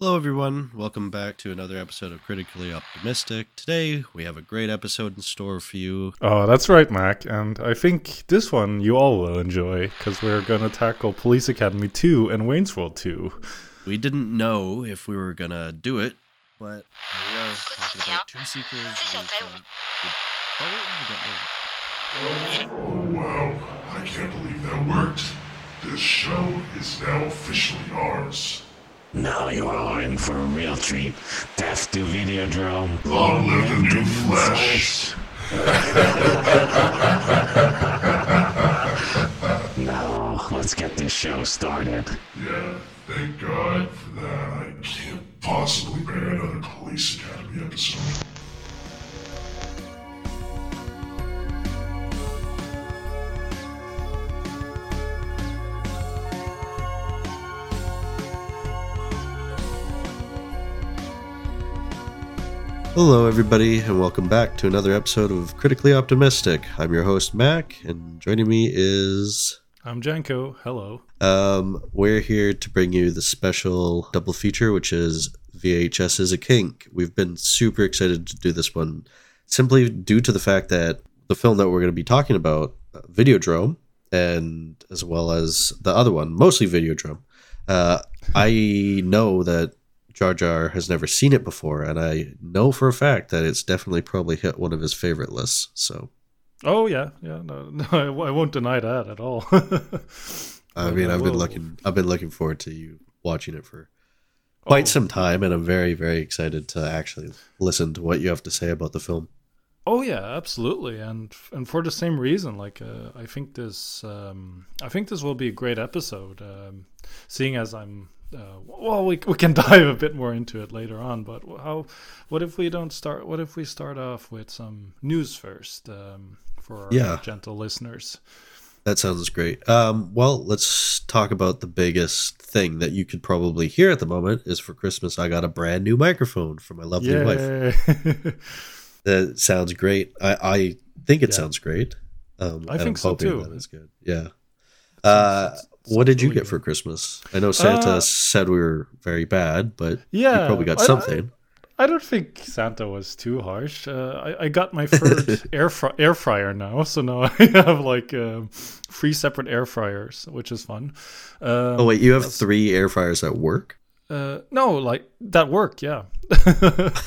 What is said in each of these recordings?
Hello, everyone. Welcome back to another episode of Critically Optimistic. Today, we have a great episode in store for you. Oh, that's right, Mac. And I think this one you all will enjoy because we're going to tackle Police Academy 2 and Wayne's World 2. We didn't know if we were going to do it, but we are talking about two sequels. With, uh, with, Oh, wow. I can't believe that worked. This show is now officially ours. Now you are in for a real treat. Death to Videodrome. Long live the new flesh. Now, let's get this show started. Yeah, thank God for that. I can't possibly bear another Police Academy episode. Hello, everybody, and welcome back to another episode of Critically Optimistic. I'm your host, Mac, and joining me is. I'm Janko. Hello. Um, we're here to bring you the special double feature, which is VHS is a kink. We've been super excited to do this one simply due to the fact that the film that we're going to be talking about, uh, Videodrome, and as well as the other one, mostly Videodrome, uh, I know that Jar Jar has never seen it before, and I know for a fact that it's definitely probably hit one of his favorite lists. So, Oh, yeah. Yeah. No, no I, I won't deny that at all. I mean, I've been looking, I've been looking forward to you watching it for quite Oh. some time, and I'm very, very excited to actually listen to what you have to say about the film. Oh yeah, absolutely, and and for the same reason, like uh, I think this, um, I think this will be a great episode. Um, seeing as I'm, uh, well, we we can dive a bit more into it later on. But how, what if we don't start? What if we start off with some news first um, for our Yeah. gentle listeners? That sounds great. Um, well, let's talk about the biggest thing that you could probably hear at the moment is for Christmas. I got a brand new microphone for my lovely wife. That sounds great. I, I think it Yeah. sounds great. Um, I think so, too. That is good. Yeah. Uh, what did you really get for. Christmas? I know Santa Uh, said we were very bad, but yeah, you probably got I- I- something. I don't think Santa was too harsh. Uh, I, I got my first air air fryer now, so now I have like um, three separate air fryers, which is fun. Um, oh wait, you have three air fryers at work? uh, no, like that work, yeah.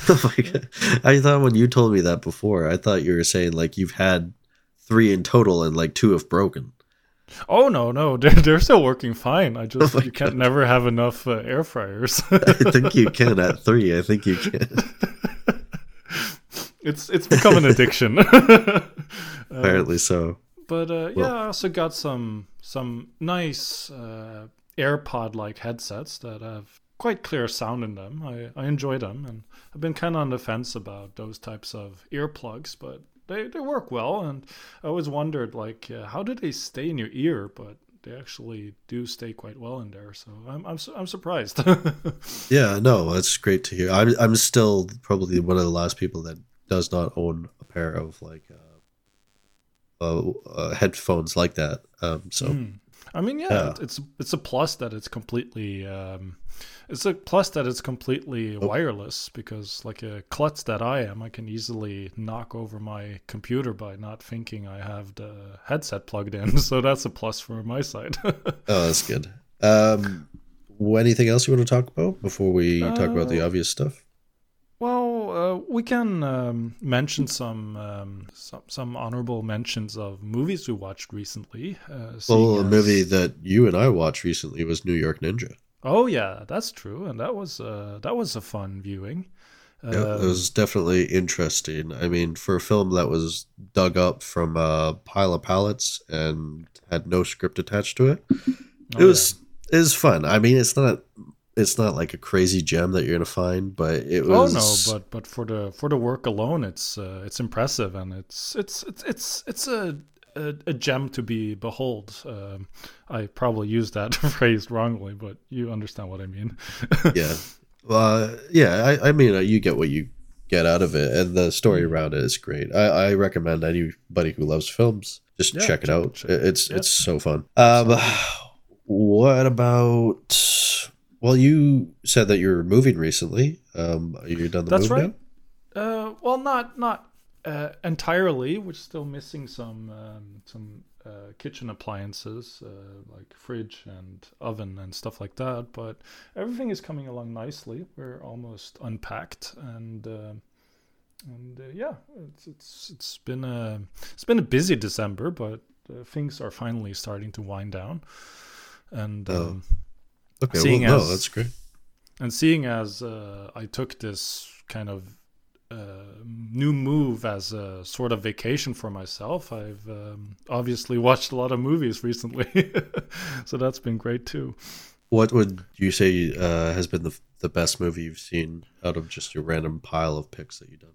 Oh my God. I thought when you told me that before, I thought you were saying like you've had three in total and like two have broken. Oh no, no, they're they're still working fine. I just Oh you can't never have enough uh, air fryers. I think you can at three. I think you can. it's it's become an addiction. Apparently so. But uh, yeah, I also got some some nice uh, AirPod like headsets that have quite clear sound in them. I, I enjoy them, and I've been kind of on the fence about those types of earplugs, but they, they work well. And I always wondered like uh, how do they stay in your ear, but they actually do stay quite well in there. So I'm I'm, I'm surprised. Yeah, no, that's great to hear. I'm I'm still probably one of the last people that does not own a pair of like uh, uh, uh headphones like that. Um, so Mm. I mean, yeah. It's, it's a plus that it's completely um, it's a plus that it's completely Oh. wireless because like a klutz that I am, I can easily knock over my computer by not thinking I have the headset plugged in. So that's a plus for my side. oh, that's good. Um, anything else you want to talk about before we talk about the Uh, obvious stuff? well, uh, we can um, mention some, um, some some honorable mentions of movies we watched recently. Uh, Well, a as- movie that you and I watched recently was New York Ninja. Oh yeah, that's true, and that was uh, that was a fun viewing. Yeah, it Um, was definitely interesting. I mean, for a film that was dug up from a pile of pallets and had no script attached to it, oh, it was it was fun. I mean, it's not it's not like a crazy gem that you're gonna find, but it was. Oh was. no, but but for the for the work alone, it's uh, it's impressive and it's it's it's it's it's a a, a gem to be behold. Um, I probably used that phrase wrongly, but you understand what I mean. yeah, uh, yeah. I, I mean, uh, you get what you get out of it, and the story around it is great. I, I recommend anybody who loves films just Yeah, check it out. check- It- It's yeah. it's so fun. Um, what about Well, you said that you're moving recently. Um, are you done the That's move right. Uh, well, not not uh, entirely. We're still missing some um, some uh, kitchen appliances uh, like fridge and oven and stuff like that. But everything is coming along nicely. We're almost unpacked and. Uh, and uh, yeah, it's it's it's been a it's been a busy December, but uh, things are finally starting to wind down. And Oh. um? Okay, Seeing well, no, as- that's great. and seeing as uh, I took this kind of uh, new move as a sort of vacation for myself, I've um, obviously watched a lot of movies recently, so that's been great too. What would you say uh, has been the the best movie you've seen out of just your random pile of picks that you've done?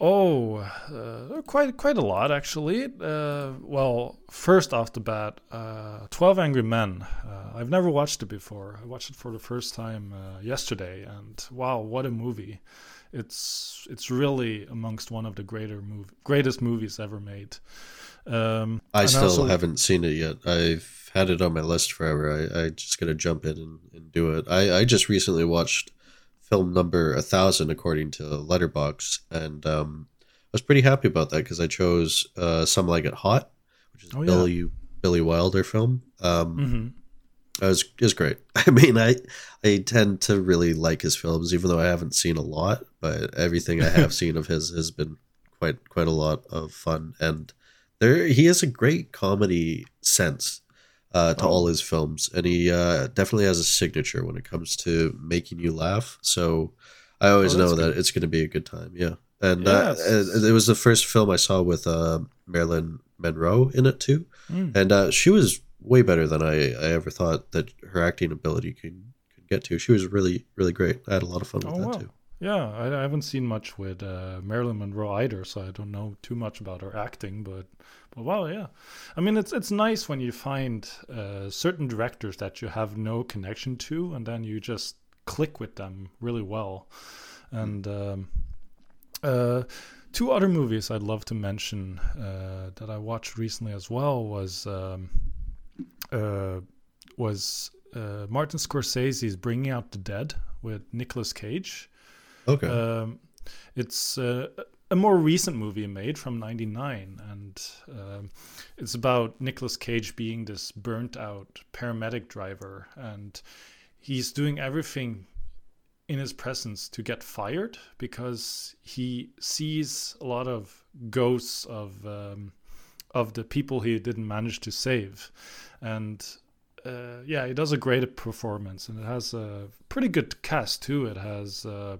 Oh, uh, quite quite a lot actually. Uh, well, first off the bat, uh, Twelve Angry Men. Uh, I've never watched it before. I watched it for the first time uh, yesterday, and wow, what a movie! It's it's really amongst one of the greater mov- greatest movies ever made. Um, I still also- haven't seen it yet. I've had it on my list forever. I, I just gotta jump in and, and do it. I, I just recently watched film number a thousand according to Letterboxd, and um, I was pretty happy about that because I chose uh, "Some Like It Hot," which is Oh, yeah. Billy Billy Wilder film. Um, mhm. it was it was great. I mean, I I tend to really like his films, even though I haven't seen a lot. But everything I have seen of his has been quite quite a lot of fun, and there he has a great comedy sense uh, to Oh. all his films, and he uh, definitely has a signature when it comes to making you laugh. So I always Oh, know that good. it's going to be a good time. Yeah, and Yeah, uh, it, was the first film I saw with uh, Marilyn Monroe in it too Mm. and uh, she was way better than I, I ever thought that her acting ability could can get to. She was really really great. I had a lot of fun with Oh that wow. too. Yeah, I, I haven't seen much with uh, Marilyn Monroe either, so I don't know too much about her acting. But, but wow, yeah. I mean, it's it's nice when you find uh, certain directors that you have no connection to, and then you just click with them really well. And um, uh, two other movies I'd love to mention uh, that I watched recently as well was um, uh, was uh, Martin Scorsese's Bringing Out the Dead with Nicolas Cage. Okay. Um, it's uh, a more recent movie made from '99, and um, it's about Nicolas Cage being this burnt-out paramedic driver, and he's doing everything in his presence to get fired because he sees a lot of ghosts of um, of the people he didn't manage to save, and uh, yeah, he does a great performance, and it has a pretty good cast too. It has uh,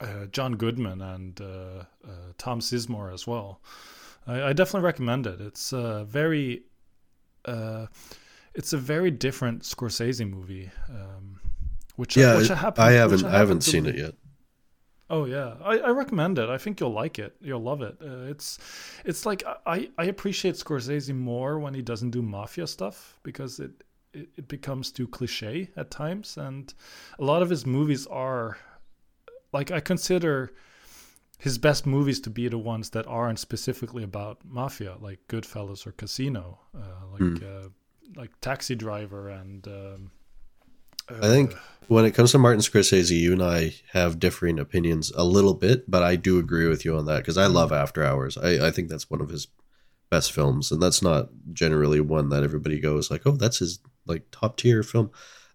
uh, John Goodman and uh, uh, Tom Sizemore as well. I, I definitely recommend it. It's a very, uh, it's a very different Scorsese movie. Um, which yeah, which it- I, happen, I haven't I haven't happen to seen it yet. Oh yeah, I, I recommend it. I think you'll like it. You'll love it. Uh, it's it's like I I appreciate Scorsese more when he doesn't do mafia stuff because it, it it becomes too cliche at times, and a lot of his movies are like I consider his best movies to be the ones that aren't specifically about mafia, like Goodfellas or Casino, uh, like Hmm. uh, like Taxi Driver and. Um, I think when it comes to Martin Scorsese, you and I have differing opinions a little bit, but I do agree with you on that because I Mm-hmm. love After Hours. I, I think that's one of his best films, and that's not generally one that everybody goes like, "Oh, that's his like top tier film."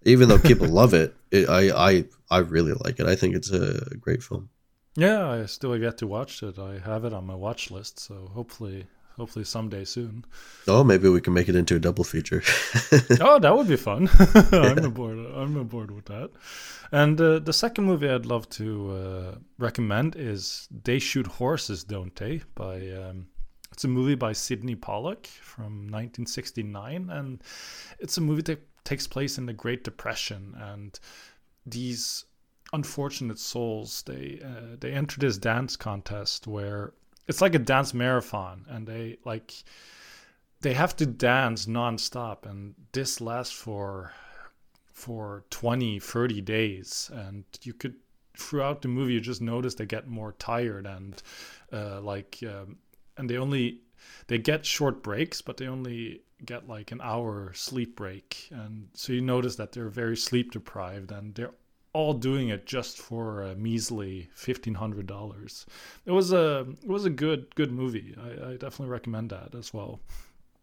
Even though people love it, it, I I I really like it. I think it's a great film. Yeah, I still get to watch it. I have it on my watch list, so hopefully, hopefully someday soon. Oh, maybe we can make it into a double feature. oh, that would be fun. I'm aboard. I'm aboard with that. And uh, the second movie I'd love to uh, recommend is "They Shoot Horses, Don't They?" by um, it's a movie by Sydney Pollack from 1969, and it's a movie that takes place in the Great Depression, and these unfortunate souls they uh, they enter this dance contest where it's like a dance marathon, and they like they have to dance nonstop and this lasts for for 20 30 days and you could throughout the movie you just notice they get more tired and uh, like um, and they only they get short breaks but they only get like an hour sleep break, and so you notice that they're very sleep deprived, and they're all doing it just for a measly fifteen hundred dollars. It was a it was a good good movie. I, I definitely recommend that as well.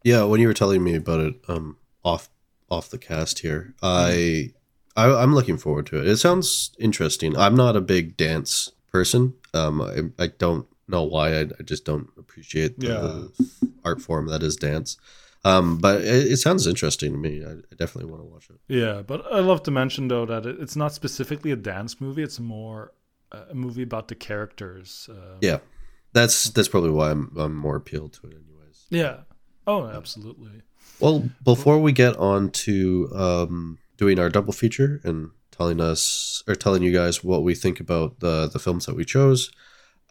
Yeah, when you were telling me about it, um, off off the cast here, I, I I'm looking forward to it. It sounds interesting. I'm not a big dance person. Um, I, I don't know why. I, I just don't appreciate the art form that is dance. Um, but it, it sounds interesting to me. I, I definitely want to watch it. Yeah, but I love to mention though that it, it's not specifically a dance movie. It's more uh, a movie about the characters. Uh, Yeah, that's that's probably why I'm I'm more appealed to it, anyways. Yeah. Oh, absolutely. Well, before we get on to um, doing our double feature and telling us or telling you guys what we think about the the films that we chose,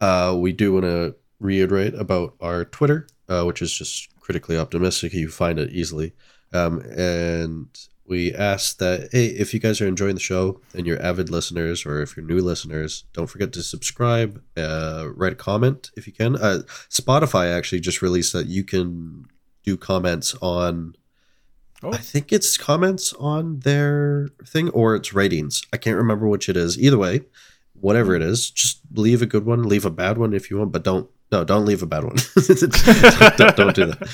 uh, we do want to reiterate about our Twitter, uh, which is just critically optimistic. You find it easily, um, and we ask that hey, if you guys are enjoying the show and you're avid listeners or if you're new listeners, don't forget to subscribe, uh, write a comment if you can. Uh, Spotify actually just released that you can do comments on Oh. I think it's comments on their thing or it's ratings. I can't remember which it is. Either way, whatever it is, just leave a good one, leave a bad one if you want, but don't no, don't leave a bad one. don't, don't do that.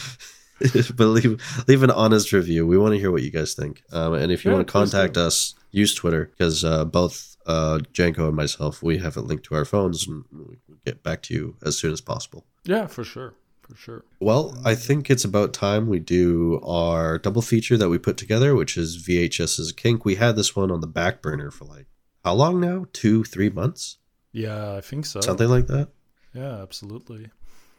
but leave leave an honest review. We want to hear what you guys think. Um, and if you Yeah, want to contact us, use Twitter because uh, both uh, Janko and myself we have it linked to our phones, and we get back to you as soon as possible. Yeah, for sure. For sure. Well, I think it's about time we do our double feature that we put together, which is VHS is a kink. We had this one on the back burner for like how long now? Two, three months, Yeah, I think so. something like that. Yeah, absolutely.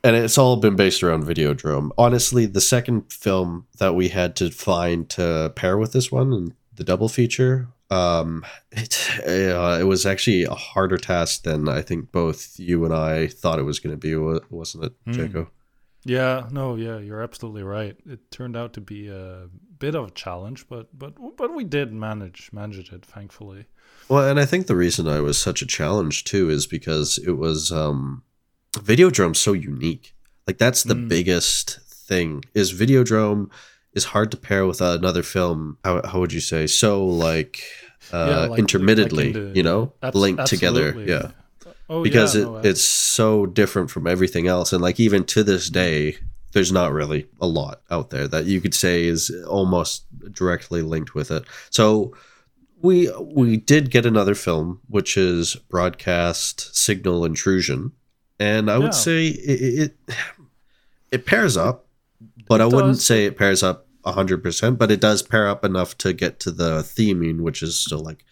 And it's all been based around Videodrome. Honestly, the second film that we had to find to pair with this one and the double feature, um, it uh, it was actually a harder task than I think both you and I thought it was going to be, wasn't it. Jaco? Yeah, no, yeah, you're absolutely right. It turned out to be a bit of a challenge, but but but we did manage manage it, thankfully. Well, and I think the reason I was such a challenge too is because it was um Videodrome's so unique. Like that's the Mm. biggest thing. Is Videodrome is hard to pair with another film. How how would you say? So like uh Yeah, like- intermittently, like you know, linked together. Yeah. Oh, Because yeah, it no, it's so different from everything else and like even to this day there's not really a lot out there that you could say is almost directly linked with it. So we we did get another film which is broadcast signal intrusion and i Yeah. would say it, it it pairs up but It i wouldn't say it pairs up 100% but it does pair up enough to get to the theming which is still like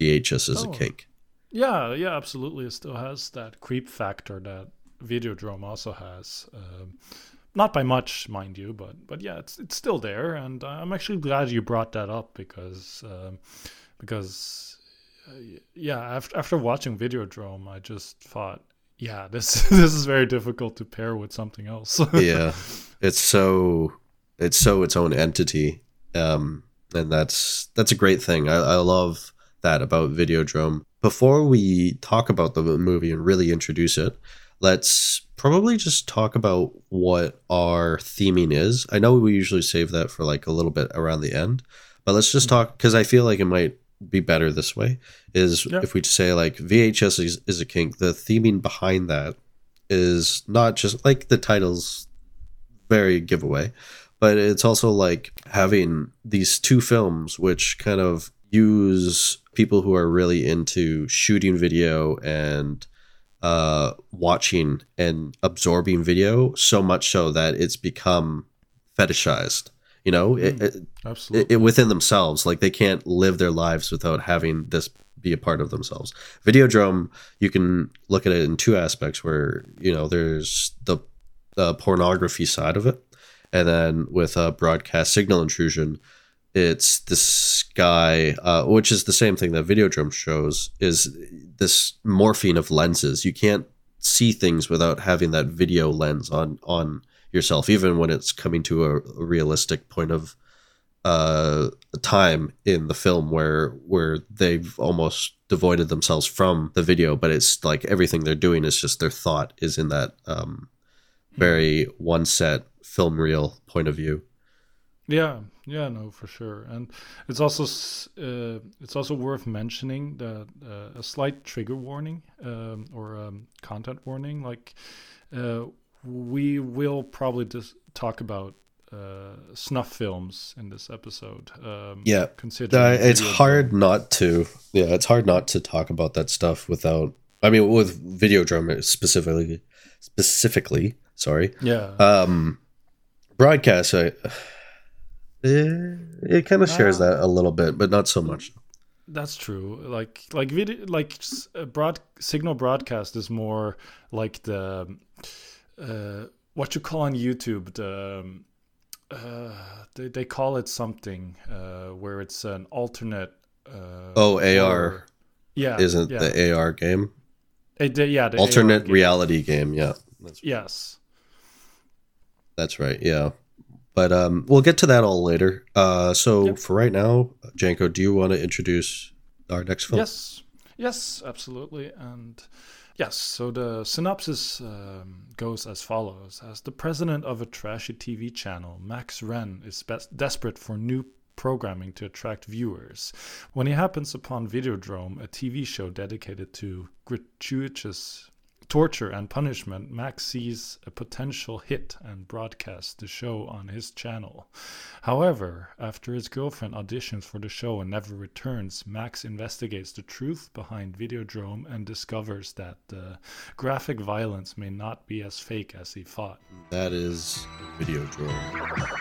vhs is Oh. a kink Yeah, yeah, absolutely. It still has that creep factor that Videodrome also has. Um, not by much, mind you, but but yeah, it's it's still there, and I'm actually glad you brought that up because um, because uh, yeah, after after watching Videodrome, I just thought, yeah, this this is very difficult to pair with something else. yeah. It's so it's so its own entity. Um and that's that's a great thing. I, I love that about videodrome. Before we talk about the movie and really introduce it let's probably just talk about what our theming is. I know we usually save that for like a little bit around the end but let's just talk because i feel like it might be better this way is Yeah. if we say like vhs is, is a kink the theming behind that is not just like the titles very giveaway but it's also like having these two films which kind of use people who are really into shooting video and uh watching and absorbing video so much so that it's become fetishized you know it, it, absolutely. it, within themselves like they can't live their lives without having this be a part of themselves videodrome you can look at it in two aspects where you know there's the, the pornography side of it and then with uh, broadcast signal intrusion it's this guy uh, which is the same thing that videodrome shows is this morphine of lenses you can't see things without having that video lens on on yourself even when it's coming to a, realistic point of uh time in the film where where they've almost devoided themselves from the video but it's like everything they're doing is just their thought is in that um very one set film reel point of view. Yeah, yeah, no, for sure, and it's also uh, it's also worth mentioning that uh, a slight trigger warning um, or um, content warning. Like, uh, we will probably just talk about uh, snuff films in this episode. Um, Yeah. considering Uh, it's video hard not to. Yeah, it's hard not to talk about that stuff without. I mean, with Videodrome specifically, specifically. Sorry. Yeah, Um, broadcast. I, eh, it kind of shares Ah. that a little bit, but not so much. That's true. Like like video like uh, broad signal broadcast is more like the uh, what you call on YouTube the um, uh, they they call it something uh, where it's an alternate. Uh, Oh, AR or- yeah, isn't yeah. the AR game It- the- yeah the alternate game. reality game? Yeah, that's right. Yes. that's right. Yeah, but um, we'll get to that all later. Uh, so Yep. for right now, Janko, do you want to introduce our next film? Yes, yes, absolutely. And yes, so the synopsis um, goes as follows As the president of a trashy TV channel, Max Renn is desperate for new programming to attract viewers. When he happens upon Videodrome, a TV show dedicated to gratuitous torture and punishment, Max sees a potential hit and broadcasts the show on his channel. However, after his girlfriend auditions for the show and never returns, Max investigates the truth behind Videodrome and discovers that the graphic violence may not be as fake as he thought. That is Videodrome.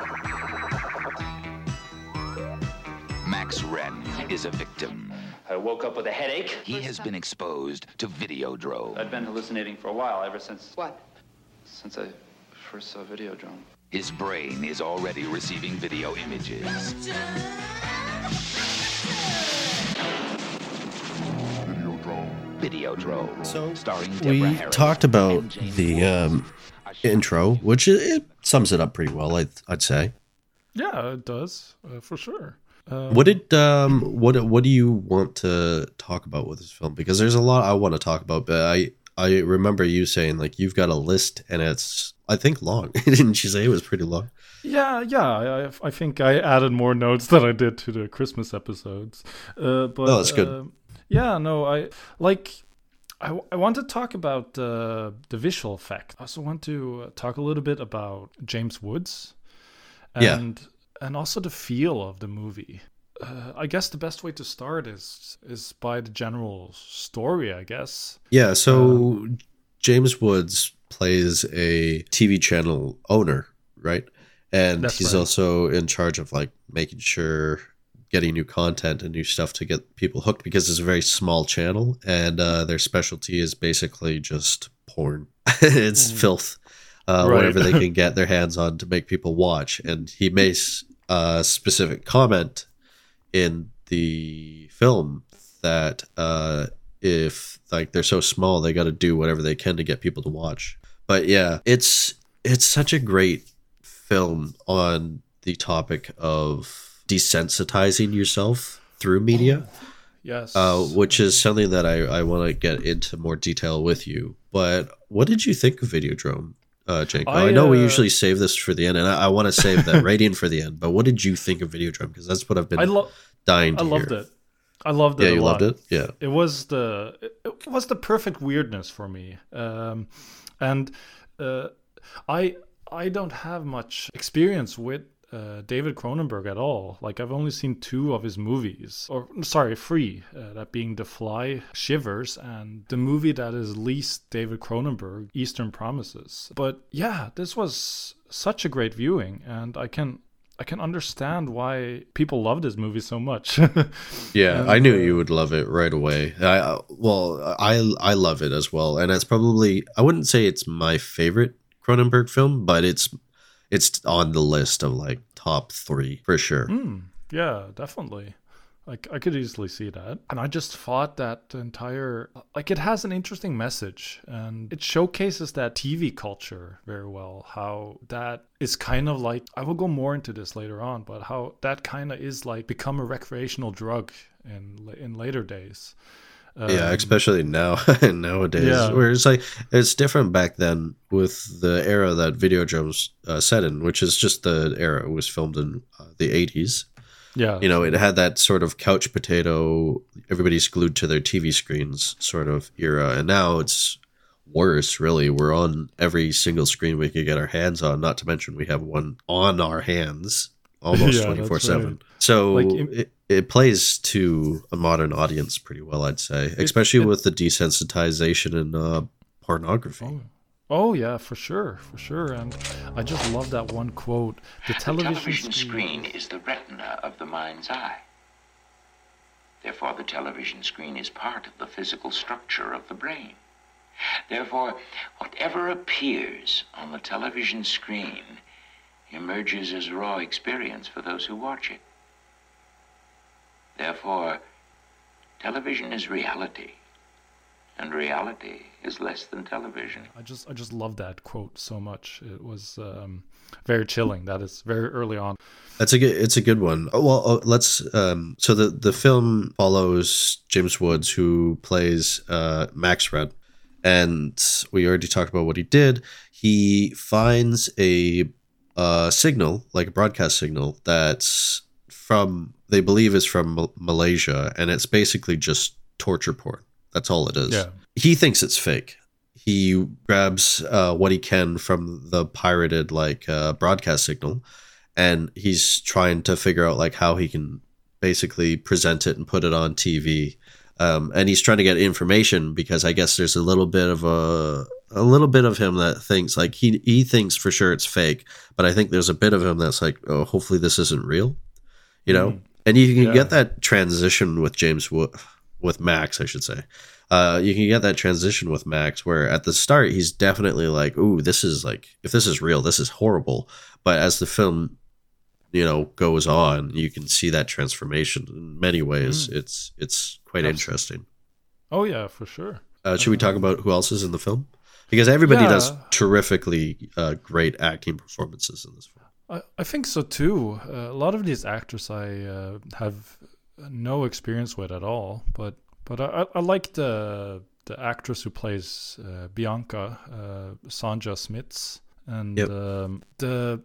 Max Renn is a victim. I woke up with a headache. He has been exposed to video Videodrome. I'd been hallucinating for a while, ever since What? since I first saw Videodrome. His brain is already receiving video images. Videodrome. So, starring Deborah we Harris talked about the um, intro, which it, it sums it up pretty well. I'd, I'd say. Yeah, it does, uh, for sure. Um, What did um what what do you want to talk about with this film? Because there's a lot I want to talk about, but I I remember you saying like you've got a list and it's I think long. Didn't you say it was pretty long? Yeah, yeah. I, I- think I added more notes than I did to the Christmas episodes. Uh, but Oh, that's good. uh, yeah, no, I like. I, w- I want to talk about uh, the visual effect. I also want to uh, talk a little bit about James Woods, Yeah. And also the feel of the movie. Uh, I guess the best way to start is is by the general story. I guess. Yeah, so James Woods plays a TV channel owner, right? And he's right. also in charge of like making sure getting new content and new stuff to get people hooked because it's a very small channel and uh, their specialty is basically just porn. it's filth. Uh, Mm. Right. Whatever they can get their hands on to make people watch. And he makes a specific comment in the film that uh, if like they're so small, they got to do whatever they can to get people to watch. But yeah, it's it's such a great film on the topic of desensitizing yourself through media, Yes. uh, which is something that I, I want to get into more detail with you. But what did you think of Videodrome, uh, Jake? I, I, know we uh, usually save this for the end, and I, I want to save that rating for the end. But what did you think of Videodrome? Because that's what I've been I love. dying to I loved hear. it. I loved it. Yeah, you lot. loved it. Yeah. it was the it, it was the perfect weirdness for me um and uh i i don't have much experience with uh, David Cronenberg at all. Like I've only seen two of his movies, or sorry, three. Uh, that being The Fly, Shivers, and the movie that is least David Cronenberg, Eastern Promises. But yeah, this was such a great viewing, and I can I can understand why people love this movie so much. Yeah, And, I knew uh, you would love it right away. I uh, well, I I love it as well, and it's probably I wouldn't say it's my favorite Cronenberg film, but it's it's on the list of like top three for sure. Mm, yeah, definitely. Like I could easily see that. And I just thought that entire like it has an interesting message and it showcases that TV culture very well. How that is kind of like I will go more into this later on, but how that kind of is like become a recreational drug in in later days. Yeah, Um, especially now nowadays, Yeah. where it's like it's different back then with the era that Videodrome's uh, set in, which is just the era it was filmed in uh, the '80s. yeah, You know, it had that sort of couch potato, everybody's glued to their TV screens sort of era, and now it's worse. Really, we're on every single screen we can get our hands on. Not to mention we have one on our hands almost Yeah, twenty four seven. So Like, it, it plays to a modern audience pretty well, I'd say, especially it- with the desensitization in uh, pornography. Oh. Oh yeah, for sure, for sure. And I just love that one quote. The The television, television screen. screen is the retina of the mind's eye. Therefore, the television screen is part of the physical structure of the brain. Therefore, whatever appears on the television screen emerges as raw experience for those who watch it. Therefore, television is reality, and reality is less than television. I just I just love that quote so much. It was um, very chilling. That is very early on. That's a good. It's a good one. Oh, well, oh, let's. Um, so the the film follows James Woods, who plays uh, Max Red, and we already talked about what he did. He finds a uh, signal, like a broadcast signal, that's from they believe is from Mal- Malaysia, and it's basically just torture porn. That's all it is. Yeah. He thinks it's fake. He grabs uh, what he can from the pirated like uh, broadcast signal, and he's trying to figure out like how he can basically present it and put it on TV. Um, and he's trying to get information because I guess there's a little bit of a a little bit of him that thinks like he he thinks for sure it's fake, but I think there's a bit of him that's like, oh, hopefully this isn't real, you know. And you can Yeah. get that transition with James Wo- with Max, I should say. Uh, you can get that transition with Max where at the start he's definitely like, "Ooh, this is like if this is real, this is horrible." But as the film, you know, goes on, you can see that transformation in many ways. It's it's quite interesting. Oh yeah, for sure. Uh, should we talk about who else is in the film? Because everybody does terrifically uh, great acting performances in this film. I, I think so too. Uh, a lot of these actors I uh, have no experience with at all, but but I, I- like the the actress who plays uh, Bianca, uh, Sonja Smits, and Yep. um, the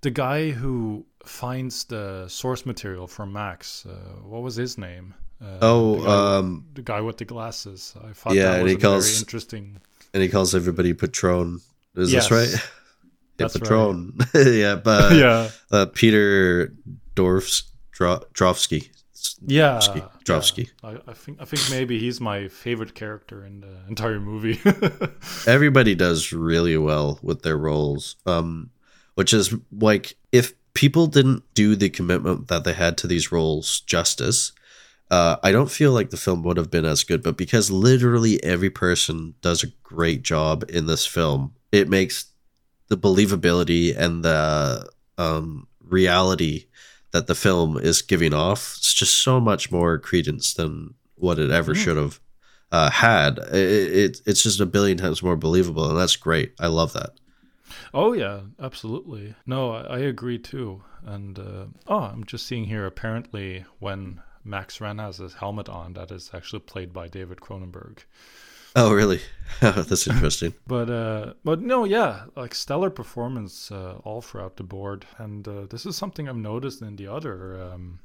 the guy who finds the source material from Max. Uh, what was his name? Uh, Oh, the guy, um, the guy with the glasses. I thought Yeah, that and he calls- very interesting. and he calls everybody Patron. Is Yes. this right? Yeah, That's right. Patron. yeah, but yeah, uh, Peter Dorfs Dro- Drofsky. yeah, Drofsky. Drofsky. yeah. I, I think I think maybe he's my favorite character in the entire movie. Everybody does really well with their roles. Um, which is like if people didn't do the commitment that they had to these roles justice, uh, I don't feel like the film would have been as good. But because literally every person does a great job in this film, it makes the believability and the um, reality that the film is giving off it's just so much more credence than what it ever should have uh, had. It, it, it's just a billion times more believable, and that's great. I love that. oh yeah, absolutely. No, I, I agree too. And uh, oh, I'm just seeing here. Apparently, when Max Renn has his helmet on, that is actually played by David Cronenberg. Oh, really? that's interesting. But uh, but no, yeah, like stellar performance uh, all throughout the board, and uh, this is something I've noticed in the other um,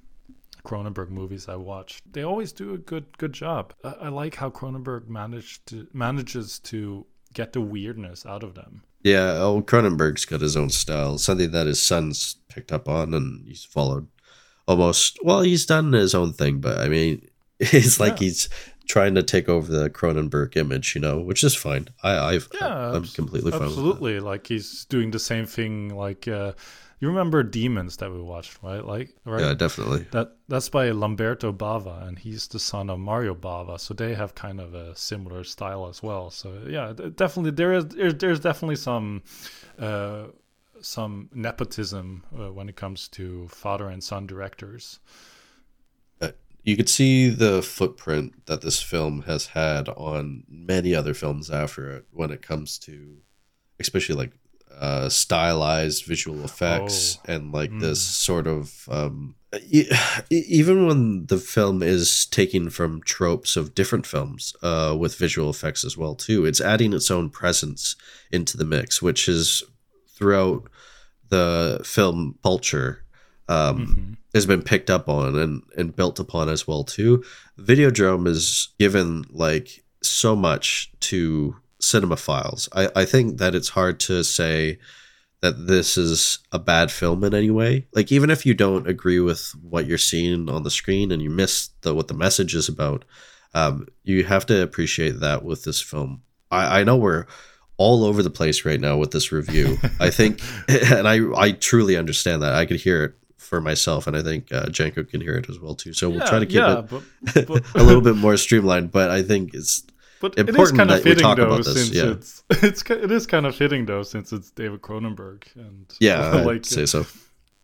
Cronenberg movies I watched. They always do a good good job. I, I like how Cronenberg managed to manages to get the weirdness out of them. Yeah, oh, Cronenberg's got his own style, something that his son's picked up on, and he's followed almost. Well, he's done his own thing, but I mean, it's like Yeah. he's trying to take over the Cronenberg image, you know, which is fine. I, I've, Yeah, I'm completely fine. Absolutely, like he's doing the same thing. Like uh, you remember Demons that we watched, right? Like right. Yeah, definitely. That that's by Lamberto Bava, and he's the son of Mario Bava, so they have kind of a similar style as well. So yeah, definitely there is there's, there's definitely some uh, some nepotism uh, when it comes to father and son directors. You could see the footprint that this film has had on many other films after it when it comes to especially like uh, stylized visual effects Oh. and like this sort of um, e- even when the film is taking from tropes of different films uh, with visual effects as well too it's adding its own presence into the mix which is throughout the film culture um, has been picked up on and, and built upon as well too. Videodrome is given like so much to cinemaphiles. I, I think that it's hard to say that this is a bad film in any way. Like even if you don't agree with what you're seeing on the screen and you miss the what the message is about, um, you have to appreciate that with this film. I, I know we're all over the place right now with this review. I think, and I I truly understand that. I could hear it for myself, and I think uh, Janko can hear it as well too. So we'll try to keep yeah, it but, but a little bit more streamlined. But I think it's But it is important kind of fitting talk though, about this, since yeah. it's it's it is kind of fitting though, since it's David Cronenberg and yeah, I'd like say so.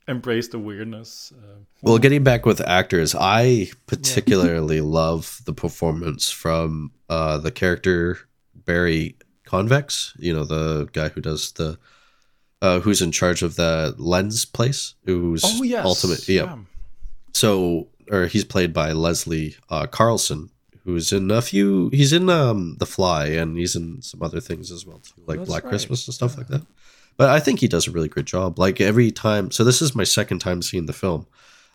embrace the weirdness. Uh, Well, getting back with actors, I particularly love the performance from uh, the character Barry Convex. You know, the guy who does the, uh, who's in charge of the lens place. Who's oh yes, ultimate. Yeah. So, or he's played by Leslie uh, Carlson, who's in a few. He's in um, The Fly, and he's in some other things as well too, like That's Black right. Christmas and stuff like that. But I think he does a really great job. Like every time, so this is my second time seeing the film,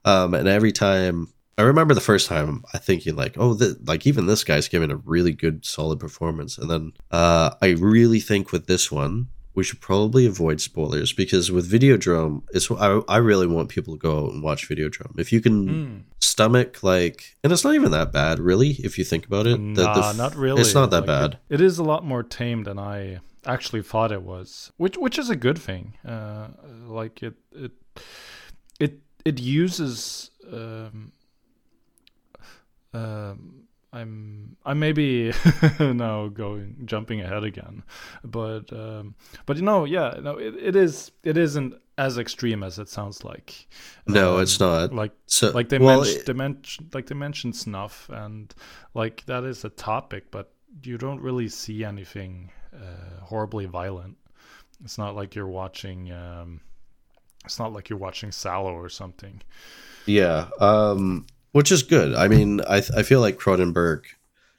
um, and every time I remember the first time, I thinking like, oh, th- like even this guy's giving a really good, solid performance. And then uh, I really think with this one, we should probably avoid spoilers because with Videodrome, it's I, I really want people to go out and watch Videodrome. If you can Hmm. stomach like, and it's not even that bad, really, if you think about it. The- the Nah, f- not really. It's not that Like, bad. It, it is a lot more tame than I actually thought it was, which which is a good thing. Uh, like it it it it uses. Um, um, I'm I may be now going jumping ahead again, but um, but you know yeah no it, it is it isn't as extreme as it sounds like. No, Um, it's not. Like So like they well, mentioned it- they mentioned like they mentioned snuff and like that is a topic but you don't really see anything uh, horribly violent it's not like you're watching um it's not like you're watching Salò or something Yeah, um, which is good. I mean, I I feel like Cronenberg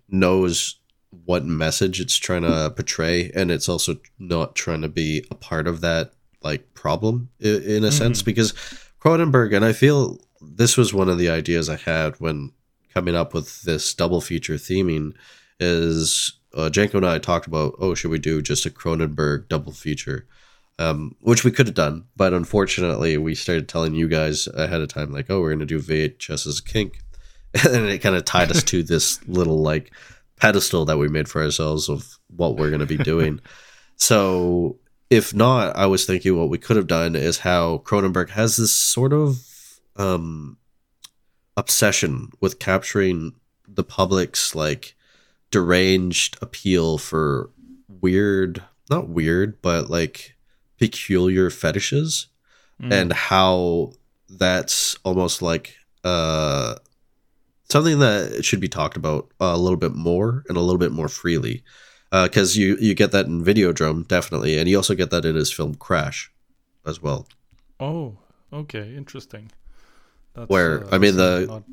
knows what message it's trying to portray, and it's also not trying to be a part of that like problem in, in a sense because Cronenberg and I feel this was one of the ideas I had when coming up with this double feature theming is uh, Janko and I talked about oh should we do just a Cronenberg double feature um, which we could have done, but unfortunately, we started telling you guys ahead of time, like, "Oh, we're going to do VHS as a kink," and it kind of tied us to this little like pedestal that we made for ourselves of what we're going to be doing. so, if not, I was thinking what we could have done is how Cronenberg has this sort of um, obsession with capturing the public's like deranged appeal for weird, not weird, but like peculiar fetishes and how that's almost like uh something that should be talked about a little bit more and a little bit more freely. Because you you get that in videodrome definitely and you also get that in his film crash as well. Oh okay interesting. That's, Where, uh, I mean, the- not-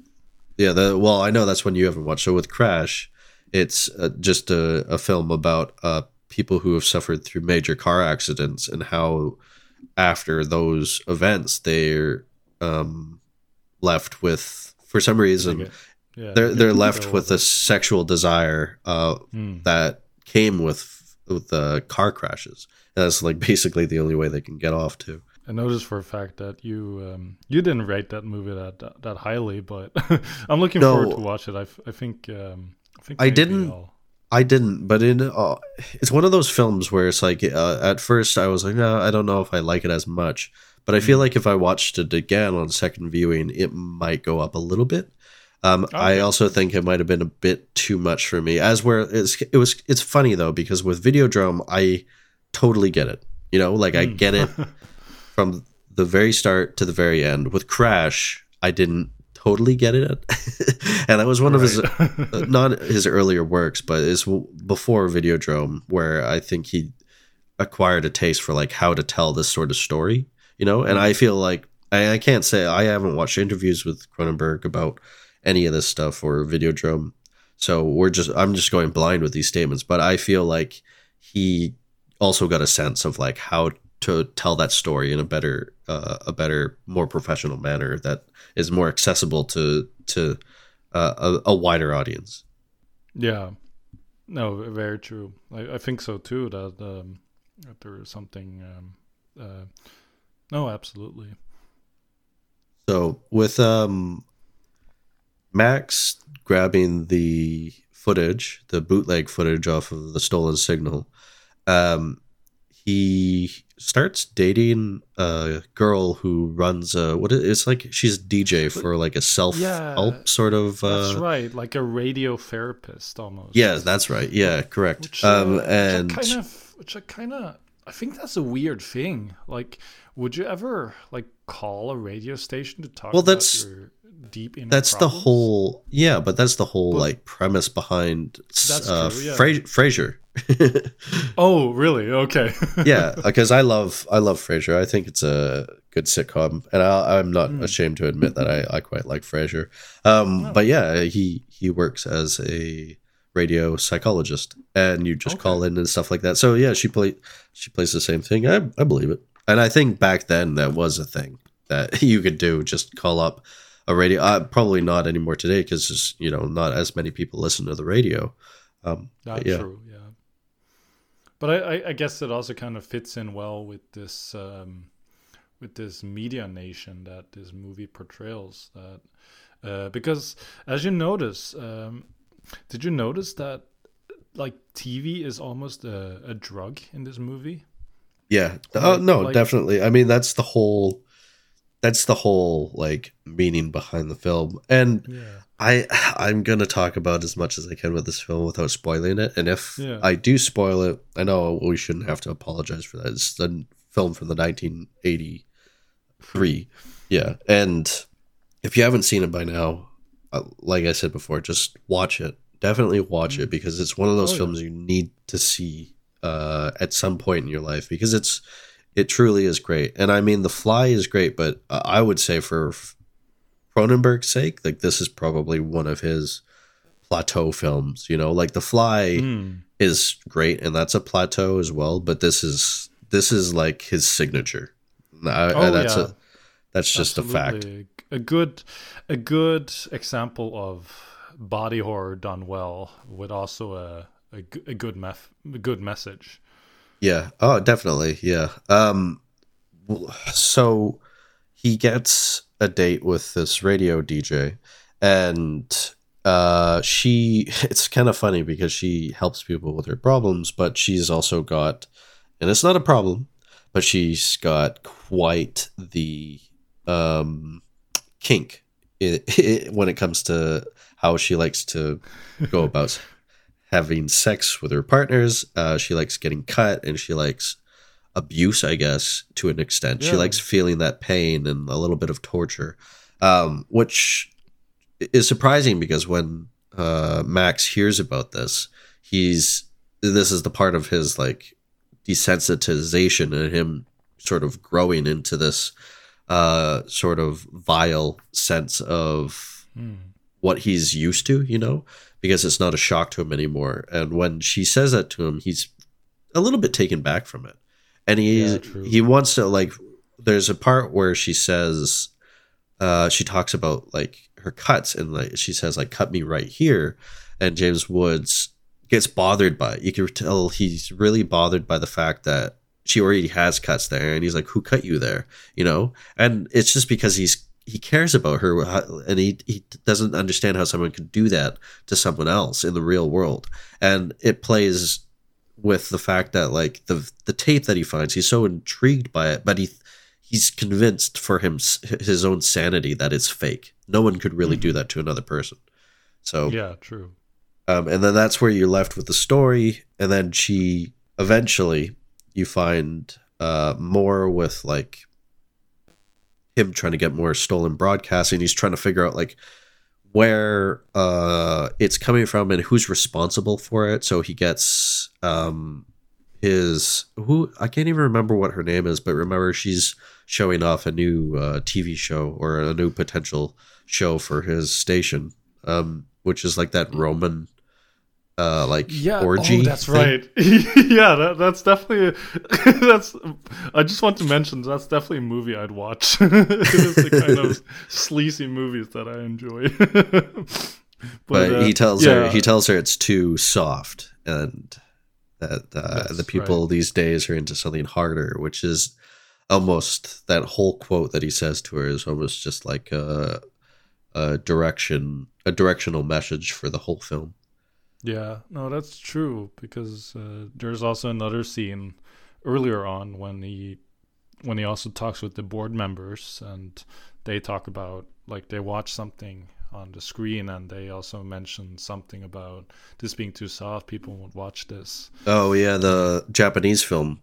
yeah the well i know that's one you haven't watched. So with crash it's uh, just a, a film about uh people who have suffered through major car accidents and how after those events they're um left with for some reason yeah, they're they they're left with a sexual desire uh Hmm. that came with with the car crashes and that's like basically the only way they can get off to I noticed for a fact that you um, you didn't rate that movie that that, that highly, but I'm looking No. forward to watch it. I, f- I think um, I think I didn't- I'll- I didn't, but in uh, it's one of those films where it's like uh, at first I was like, no, I don't know if I like it as much, but I feel like if I watched it again on second viewing, it might go up a little bit. Um, I also think it might have been a bit too much for me. As where it's it was it's funny though because with Videodrome I totally get it. You know, like I get it from the very start to the very end. With Crash, I didn't totally get it, and that was one of his uh, not his earlier works, but is before Videodrome, where I think he acquired a taste for like how to tell this sort of story, you know. And I feel like I, I can't say I haven't watched interviews with Cronenberg about any of this stuff or Videodrome, so we're just I'm just going blind with these statements. But I feel like he also got a sense of like how to tell that story in a better uh, a better more professional manner that is more accessible to to uh, a, a wider audience Yeah, no, very true. I, I think so too. That um, that there is something. Um, uh, no, absolutely. so with um max grabbing the footage the bootleg footage off of the stolen signal um he starts dating a girl who runs a what is it's like she's a DJ for like a self help Yeah, sort of uh That's right, like a radio therapist almost. yeah that's right yeah correct Which, uh, um which I kind of, which I kind of, I think that's a weird thing. Like, would you ever like call a radio station to talk Well, that's- your deep that's the whole yeah but that's the whole But- like premise behind uh true, yeah. Fra- frasier Oh, really? Okay. yeah because i love i love frasier i think it's a good sitcom and I, i'm not Hmm. ashamed to admit that i, I quite like frasier um Oh. but yeah he he works as a radio psychologist and you just Okay. call in and stuff like that so yeah she play she plays the same thing i, I believe it and i think back then that was a thing that you could do just call up a radio uh, probably not anymore today because you know not as many people listen to the radio um but yeah true. But I, I, guess it also kind of fits in well with this um, with this media nation that this movie portrays. That uh, because as you notice, um, did you notice that like TV is almost a, a drug in this movie? Yeah. Like- no, like- definitely. I mean, that's the whole that's the whole like meaning behind the film. And Yeah. I I'm going to talk about as much as I can with this film without spoiling it. And if Yeah. I do spoil it, I know we shouldn't have to apologize for that. It's the film from the 1983. Yeah. And if you haven't seen it by now, uh, like I said before, just watch it. Definitely watch it because it's one of those Oh, yeah. films you need to see uh, at some point in your life because it's it truly is great. And I mean, The Fly is great, but uh, I would say for Cronenberg's sake, like this is probably one of his plateau films. You know, like The Fly Mm. is great, and that's a plateau as well. But this is this is like his signature. I, Oh, that's yeah. a that's just a fact. A good, a good example of body horror done well, with also a a, g- a good mef- a good message. Yeah. Oh, definitely. Yeah. Um so he gets a date with this radio DJ and uh she it's kind of funny because she helps people with their problems, but she's also got and it's not a problem, but she's got quite the um kink i i when it comes to how she likes to go about having sex with her partners. Uh, she likes getting cut and she likes abuse, I guess, to an extent. She likes feeling that pain and a little bit of torture, um, which is surprising because when uh, Max hears about this, he's this is the part of his like desensitization and him sort of growing into this uh, sort of vile sense of Mm. what he's used to, you know, because it's not a shock to him anymore. And when she says that to him, he's a little bit taken back from it. And he Yeah, he wants to like there's a part where she says uh she talks about like her cuts and like she says like cut me right here and James Woods gets bothered by it. You can tell he's really bothered by the fact that she already has cuts there and he's like who cut you there you know and it's just because he's he cares about her and he, he doesn't understand how someone could do that to someone else in the real world. And it plays with the fact that like the the tape that he finds he's so intrigued by it but he he's convinced for him his own sanity that it's fake. No one could really do that to another person. So Yeah, true. um, and then that's where you're left with the story and then she eventually you find uh, more with like him trying to get more stolen broadcasting. He's trying to figure out like where uh, it's coming from and who's responsible for it. So he gets um, his who I can't even remember what her name is, but remember she's showing off a new uh, TV show or a new potential show for his station, um, which is like that Roman, uh, like yeah orgy. oh, that's thing. right yeah that, that's definitely a, that's i just want to mention that's definitely a movie i'd watch it is the kind of sleazy movies that i enjoy But, uh, he tells yeah. her he tells her it's too soft, and that uh, the people right. these days are into something harder, which is almost that whole quote that he says to her is almost just like a, a direction, a directional message for the whole film. Yeah, no, that's true because uh, there's also another scene earlier on when he when he also talks with the board members and they talk about like they watch something on the screen and they also mention something about this being too soft people won't watch this Oh yeah, the Japanese film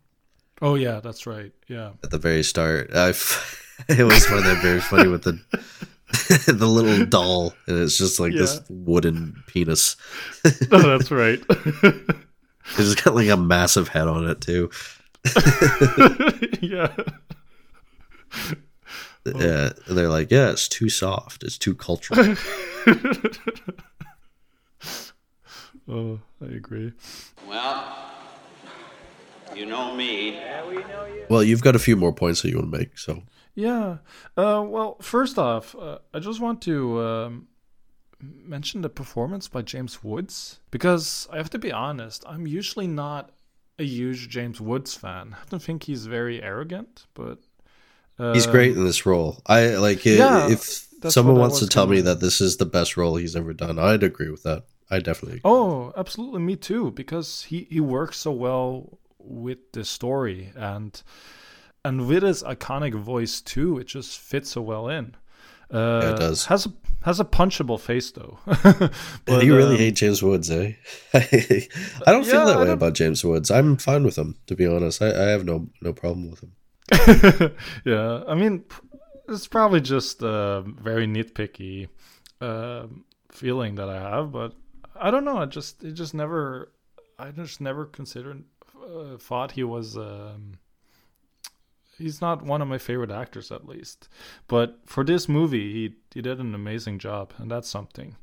oh yeah that's right yeah at the very start. I f- it was one that very funny with the the little doll, and it's just like this wooden penis. no that's right It's got like a massive head on it too. yeah Yeah, and they're like, yeah, it's too soft. It's too cultural. oh i agree Well, you know me. well, you've got a few more points that you want to make, so Yeah. Uh, well, first off, uh, I just want to um, mention the performance by James Woods because I have to be honest, I'm usually not a huge James Woods fan. I don't think he's very arrogant, but uh, he's great in this role. I like it, yeah, if someone wants to tell me that this is the best role he's ever done. I'd agree with that. I definitely. Agree. Oh, absolutely, me too. Because he he works so well with the story and and with his iconic voice too. It just fits so well in. Uh, it does. Has a has a punchable face though. Do you really um, hate James Woods, eh? I don't feel Yeah, that I way don't- about James Woods. I'm fine with him, to be honest. I, I have no no problem with him. yeah, I mean, it's probably just a very nitpicky uh, feeling that I have, but I don't know. I just it just never, I just never considered uh, thought he was. Um, he's not one of my favorite actors, at least. But for this movie, he he did an amazing job, and that's something.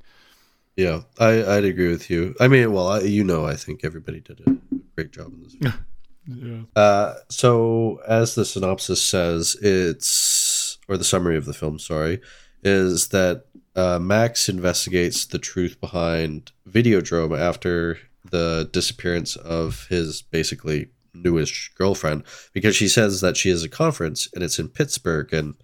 Yeah, I, I'd agree with you. I mean, well, I, you know, I think everybody did a great job in this. Yeah. Uh, so, as the synopsis says, it's or the summary of the film, sorry, is that uh, Max investigates the truth behind Videodrome after the disappearance of his basically newish girlfriend because she says that she has a conference and it's in Pittsburgh and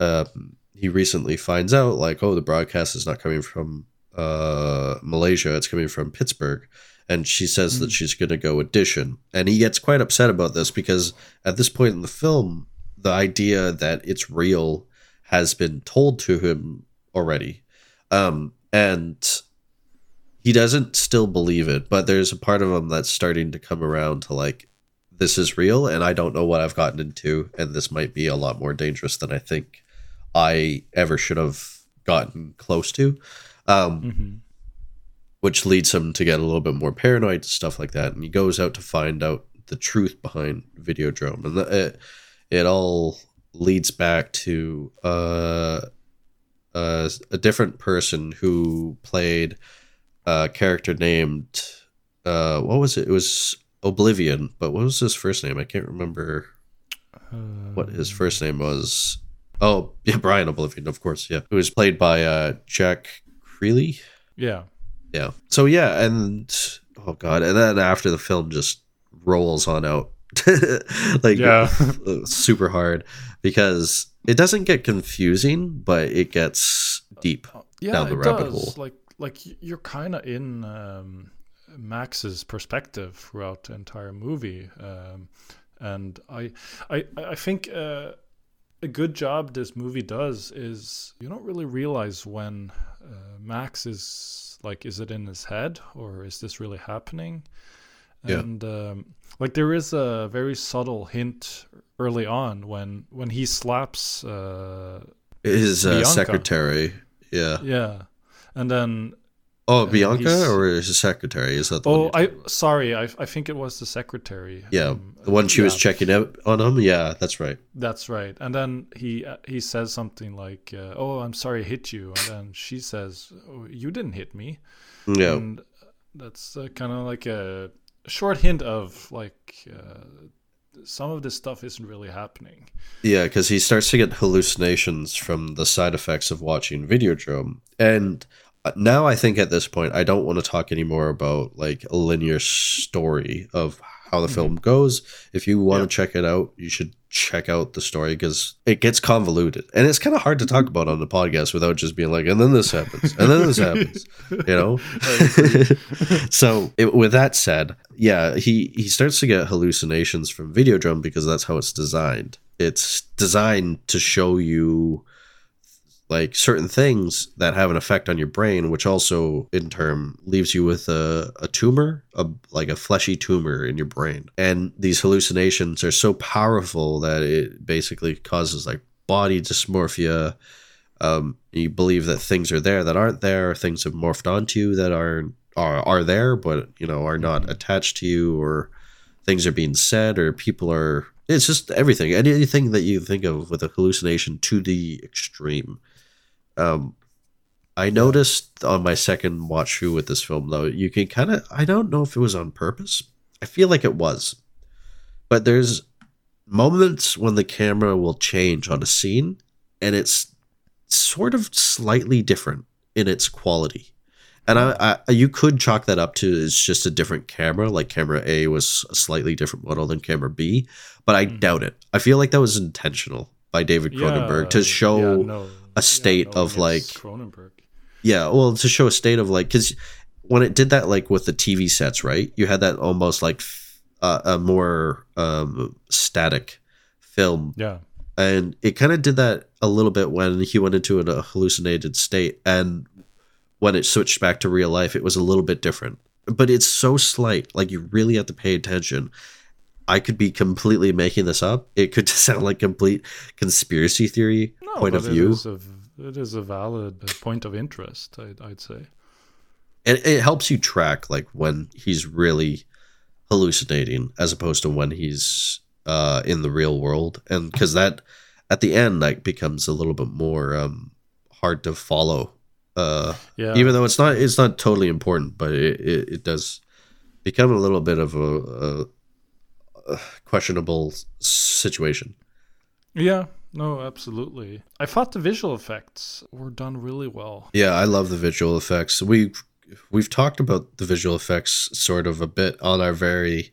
um, he recently finds out like oh the broadcast is not coming from uh, Malaysia it's coming from Pittsburgh. And she says that she's going to go audition. And he gets quite upset about this because at this point in the film the idea that it's real has been told to him already. Um, and he doesn't still believe it but there's a part of him that's starting to come around to like this is real and i don't know what i've gotten into and this might be a lot more dangerous than i think i ever should have gotten close to um, hmm which leads him to get a little bit more paranoid stuff like that and he goes out to find out the truth behind videodrome and the, it, it all leads back to uh, uh, a different person who played a character named uh, what was it? It was O'Blivion but what was his first name i can't remember what his first name was oh yeah brian O'Blivion of course yeah it was played by uh, Jack Creley Yeah. yeah. So yeah, and oh god, and then after the film just rolls on out, like Yeah. super hard because it doesn't get confusing, but it gets deep yeah, down the it rabbit does. hole. Like like you're kind of in um, Max's perspective throughout the entire movie, um, and I I I think uh, a good job this movie does is you don't really realize when uh, Max is like, is it in his head or is this really happening? Yeah. And um, like there is a very subtle hint early on when when he slaps. Uh, His uh, secretary, yeah, yeah, and then Oh, Bianca or his secretary? Is that the Oh? I sorry. I I think it was the secretary. yeah, Um, the one she was checking out on him. Yeah, that's right. That's right. And then he uh, he says something like, uh, "Oh, I'm sorry, I hit you." And then she says, oh, "You didn't hit me." Yeah, And that's uh, kind of like a short hint of like uh, some of this stuff isn't really happening. yeah, because he starts to get hallucinations from the side effects of watching Videodrome, and uh, Uh, now I think at this point I don't want to talk anymore about like a linear story of how the mm-hmm. film goes. If you want Yeah. to check it out, you should check out the story because it gets convoluted and it's kind of hard to talk mm-hmm. about on the podcast without just being like, and then this happens, and then this happens, you know. so it, with that said, yeah, he he starts to get hallucinations from Videodrome because that's how it's designed. It's designed to show you like certain things that have an effect on your brain, which also in turn leaves you with a, a tumor, a, like a fleshy tumor in your brain. And these hallucinations are so powerful that it basically causes like body dysmorphia. Um, you believe that things are there that aren't there, things have morphed onto you that are are are there, but you know are not attached to you, or things are being said, or people are. It's just everything, anything that you think of with a hallucination to the extreme. Um, I noticed on my second watch through with this film, though, you can kind of, I don't know if it was on purpose. I feel like it was. But there's moments when the camera will change on a scene and it's sort of slightly different in its quality. And I, I, you could chalk that up to it's just a different camera. Like camera A was a slightly different model than camera B, but I doubt it. I feel like that was intentional by David Cronenberg to show yeah, no, a state no of like Cronenberg. yeah, well, to show a state of like, because when it did that, like with the TV sets, right? You had that almost like uh, a more um, static film, Yeah, and it kind of did that a little bit when he went into an- a hallucinated state, and when it switched back to real life, it was a little bit different. But it's so slight, like you really have to pay attention. I could be completely making this up. It could sound like complete conspiracy theory no, point of view. It is, a, it is a valid point of interest. I'd, I'd say. it, it helps you track like when he's really hallucinating as opposed to when he's uh in the real world and because that at the end like becomes a little bit more um hard to follow uh Yeah, even though it's not it's not totally important but it, it, it does become a little bit of a, a, a questionable situation Yeah, no, absolutely. I thought the visual effects were done really well. Yeah, I love the visual effects. We we've talked about the visual effects sort of a bit on our very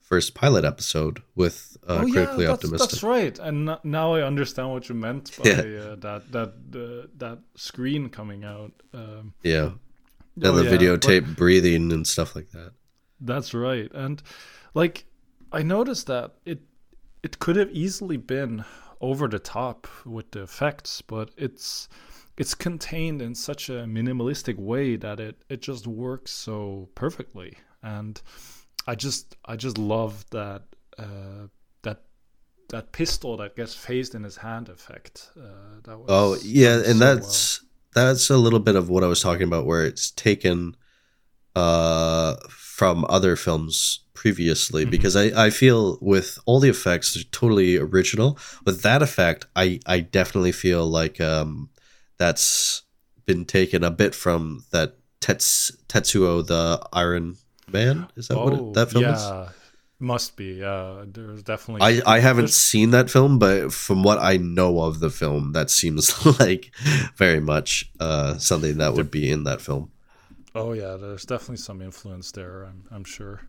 first pilot episode with uh, critically Oh, that's, optimistic. that's right. And n- now I understand what you meant by Yeah. uh, that that uh, that screen coming out. Um, Yeah, and oh, the yeah, videotape breathing and stuff like that. That's right. And like I noticed that it it could have easily been over the top with the effects, but it's it's contained in such a minimalistic way that it it just works so perfectly. And I just I just love that uh, that that pistol that gets phased in his hand effect. Uh, that was Oh yeah, and so well. that's that's a little bit of what I was talking about, where it's taken uh, from other films previously, Mm-hmm. because I, I feel with all the effects they're totally original. With that effect, I I definitely feel like um, that's been taken a bit from that Tets, Tetsuo the Iron Man. Is that what it, that film is? Oh, yeah, must be. Uh, there's definitely. I, I haven't there's- seen that film, but from what I know of the film, that seems like very much uh, something that would be in that film. Oh yeah, there's definitely some influence there. I'm I'm sure.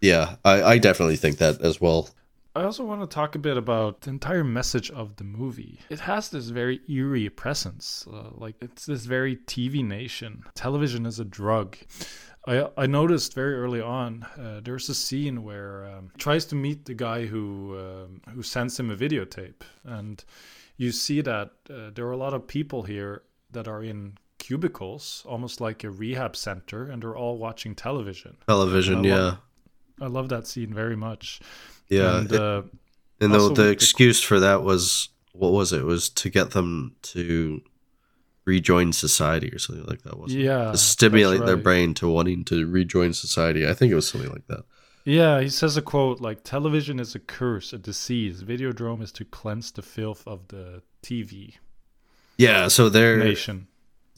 Yeah, I, I definitely think that as well. I also want to talk a bit about the entire message of the movie. It has this very eerie presence, uh, like it's this very TV nation. Television is a drug. I I noticed very early on uh, there's a scene where um, he tries to meet the guy who um, who sends him a videotape, and you see that uh, there are a lot of people here that are in cubicles, almost like a rehab center, and they're all watching television. Television, I yeah, love- I love that scene very much. yeah. and, It- uh, and the, the with the- excuse for that was what was it? Was to get them to rejoin society or something like that. Wasn't it? Yeah, to stimulate that's their brain to wanting to rejoin society. I think it was something like that. Yeah, he says a quote like television is a curse, a disease. Videodrome is to cleanse the filth of the TV Yeah, so they're nation.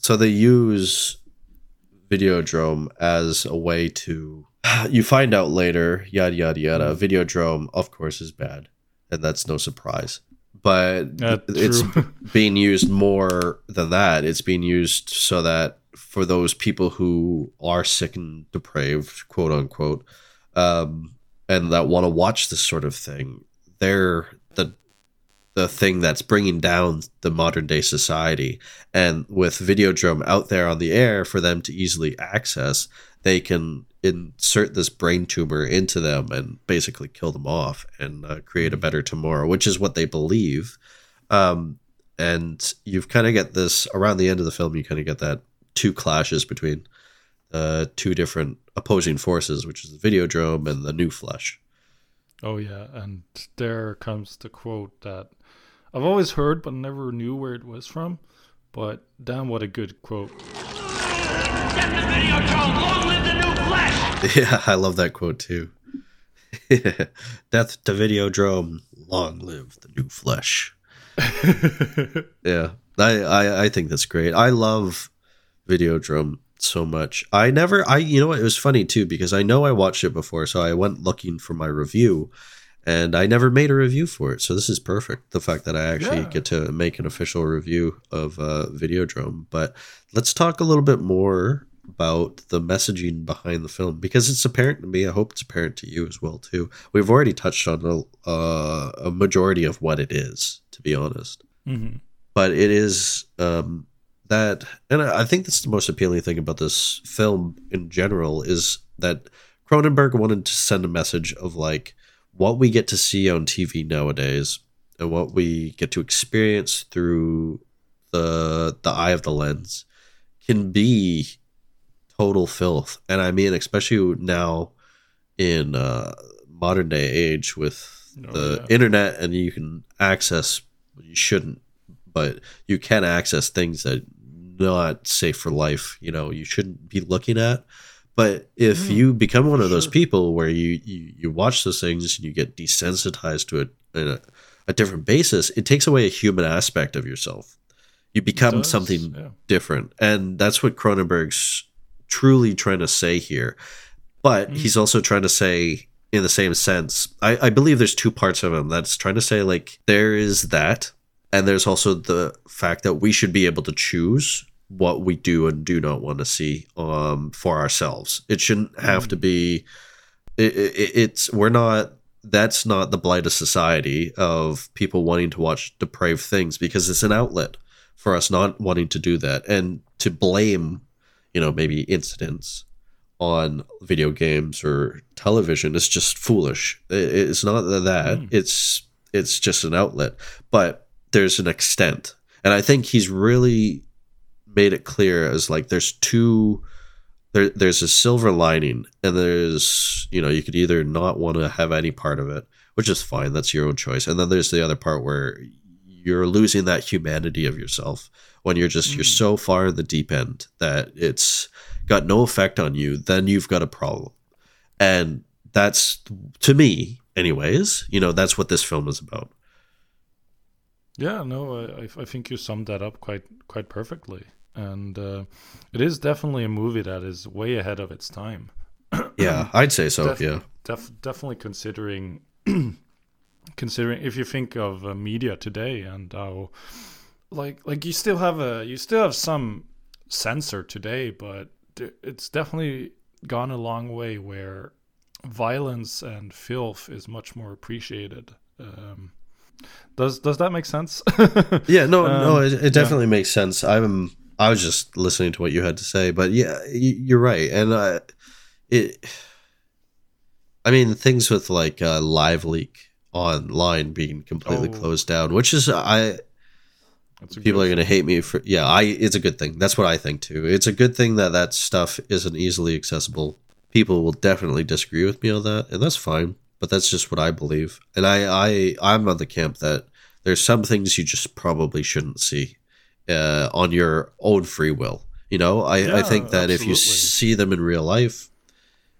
So they use Videodrome as a way to you find out later, yada yada yada. Videodrome, of course, is bad, and that's no surprise. But Uh, it's being used more than that. It's being used so that for those people who are sick and depraved, quote unquote, um, and that want to watch this sort of thing, they're the thing that's bringing down the modern day society. And with Videodrome out there on the air for them to easily access, they can insert this brain tumor into them and basically kill them off and uh, create a better tomorrow, which is what they believe. Um, and you've kind of get this around the end of the film. You kind of get that two clashes between uh, two different opposing forces, which is the Videodrome and the New Flesh. Oh yeah, and there comes the quote that I've always heard but never knew where it was from. But damn, what a good quote! Yeah, I love that quote too. Death to Videodrome, long live the new flesh. yeah, I, I I think that's great. I love Videodrome so much. I never, I you know what? It was funny too because I know I watched it before, so I went looking for my review, and I never made a review for it. So this is perfect. The fact that I actually Yeah. get to make an official review of uh, Videodrome. But let's talk a little bit more about the messaging behind the film because it's apparent to me. I hope it's apparent to you as well too. We've already touched on a, uh, a majority of what it is, to be honest hmm but it is um, that, and I I think that's the most appealing thing about this film in general is that Cronenberg wanted to send a message of like what we get to see on TV nowadays and what we get to experience through the the eye of the lens can be total filth, and I mean especially now in uh, modern day age with Oh, the yeah. internet and you can access you shouldn't but you can access things that not safe for life you know you shouldn't be looking at but if you become one of those sure. people where you, you you watch those things and you get desensitized to it in a, a different basis it takes away a human aspect of yourself you become does, something yeah. different and that's what cronenberg's truly trying to say here but Mm. he's also trying to say in the same sense I, I believe there's two parts of him that's trying to say like there is that and there's also the fact that we should be able to choose what we do and do not want to see um for ourselves. It shouldn't have to be it, it, it's we're not that's not the blight of society of people wanting to watch depraved things because it's an outlet for us not wanting to do that. And to blame you know maybe incidents on video games or television is just foolish. It- it's not that. Mm. it's it's just an outlet. But there's an extent. And i think he's really made it clear as like there's two there, there's a silver lining and there's you know you could either not want to have any part of it which is fine that's your own choice. And then there's the other part where you're losing that humanity of yourself when you're just you're mm. so far in the deep end that it's got no effect on you then you've got a problem. And that's to me anyways you know that's what this film is about. Yeah, no, I, I- I think you summed that up quite quite perfectly, and uh, it is definitely a movie that is way ahead of its time. yeah i'd say so Def- yeah def- definitely considering considering if you think of uh, media today and how like like you still have a you still have some censor today, but it's definitely gone a long way where violence and filth is much more appreciated. Um, does does that make sense? Yeah, no, no, Um, it, it definitely makes sense. I'm, I was just listening to what you had to say, but yeah, you're right, and uh, it. I mean, things with like uh, LiveLeak online being completely Oh. closed down, which is I people are going to hate me for yeah i it's a good thing. That's what i think too. It's a good thing that that stuff isn't easily accessible. People will definitely disagree with me on that and that's fine but that's just what i believe. And i i i'm on the camp that there's some things you just probably shouldn't see uh, on your own free will. You know, I, I think that if you see them in real life,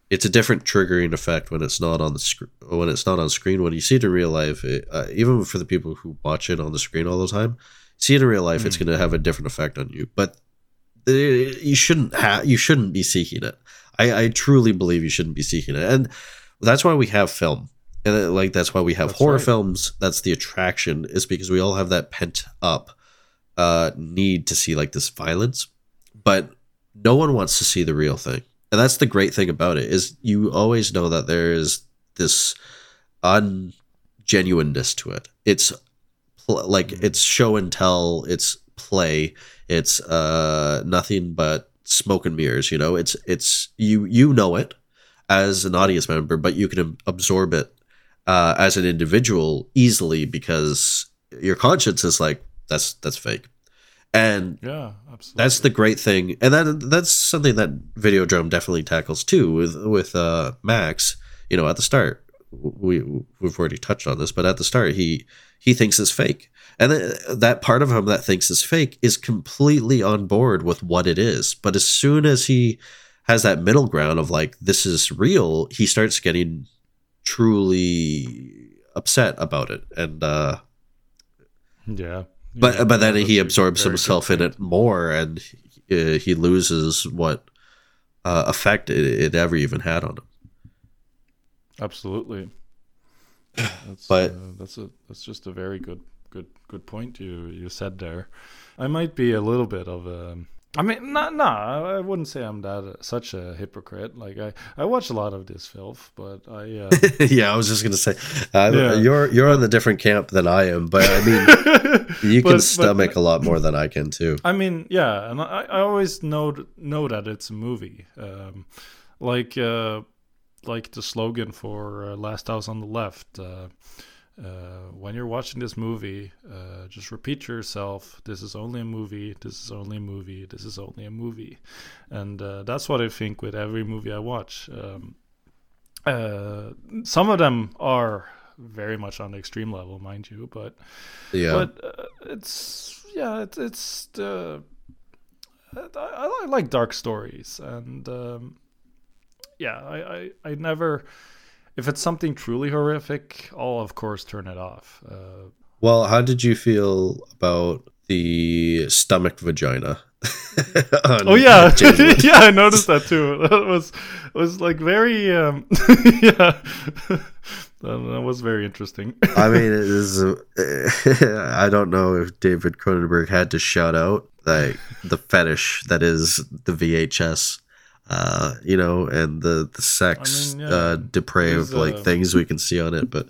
it's a different triggering effect when it's not on the sc- when it's not on screen. When you see it in real life, it, uh, even for the people who watch it on the screen all the time, see it in real life, it's Hmm. going to have a different effect on you. But you shouldn't have you shouldn't be seeking it. I, I truly believe you shouldn't be seeking it, and that's why we have film, and uh, like that's why we have That's horror right. films. That's the attraction is because we all have that pent up uh, need to see like this violence, but no one wants to see the real thing, and that's the great thing about it is you always know that there is this ungenuineness to it. It's pl- like it's show and tell, it's play, it's uh nothing but smoke and mirrors. You know, it's it's you you know it as an audience member, but you can absorb it uh, as an individual easily because your conscience is like that's that's fake, and Yeah, absolutely. that's the great thing, and that that's something that Videodrome definitely tackles too with with uh, Max. You know, at the start, we we've already touched on this, but at the start, he he thinks it's fake, and th- that part of him that thinks it's fake is completely on board with what it is. But as soon as he has that middle ground of like this is real, he starts getting truly upset about it, and uh, yeah. But but then he absorbs himself in it more, and uh, he loses what uh, effect it, it ever even had on him. Absolutely. That's, But- uh, that's a that's just a very good good good point you you said there. I might be a little bit of a. I mean, no, no, I wouldn't say I'm that such a hypocrite. Like I, I watch a lot of this filth, but I, uh, yeah, I was just gonna say uh, Yeah. you're you're on the different camp than I am, but I mean you But- can but- stomach a lot more than I can too. I mean, yeah, and I, I always know know that it's a movie. Um, like uh, like the slogan for uh, Last House on the Left. Uh, uh, when you're watching this movie, uh, just repeat to yourself: "This is only a movie. This is only a movie. This is only a movie," and uh, that's what I think with every movie I watch. Um, uh, some of them are very much on the extreme level, mind you, but Yeah, but uh, it's yeah, it's it's the I, I, I like dark stories, and um, yeah, I, I I never if it's something truly horrific, I'll of course turn it off. Uh, well, how did you feel about the stomach vagina? oh yeah, yeah, I noticed that too. That was was like very um, yeah, that, was very interesting. I mean, it is. I don't know if David Cronenberg had to shout out like the fetish that is the VHS, uh, you know, and the the sex I mean, yeah, uh, depraved there's, like uh, things we can see on it. But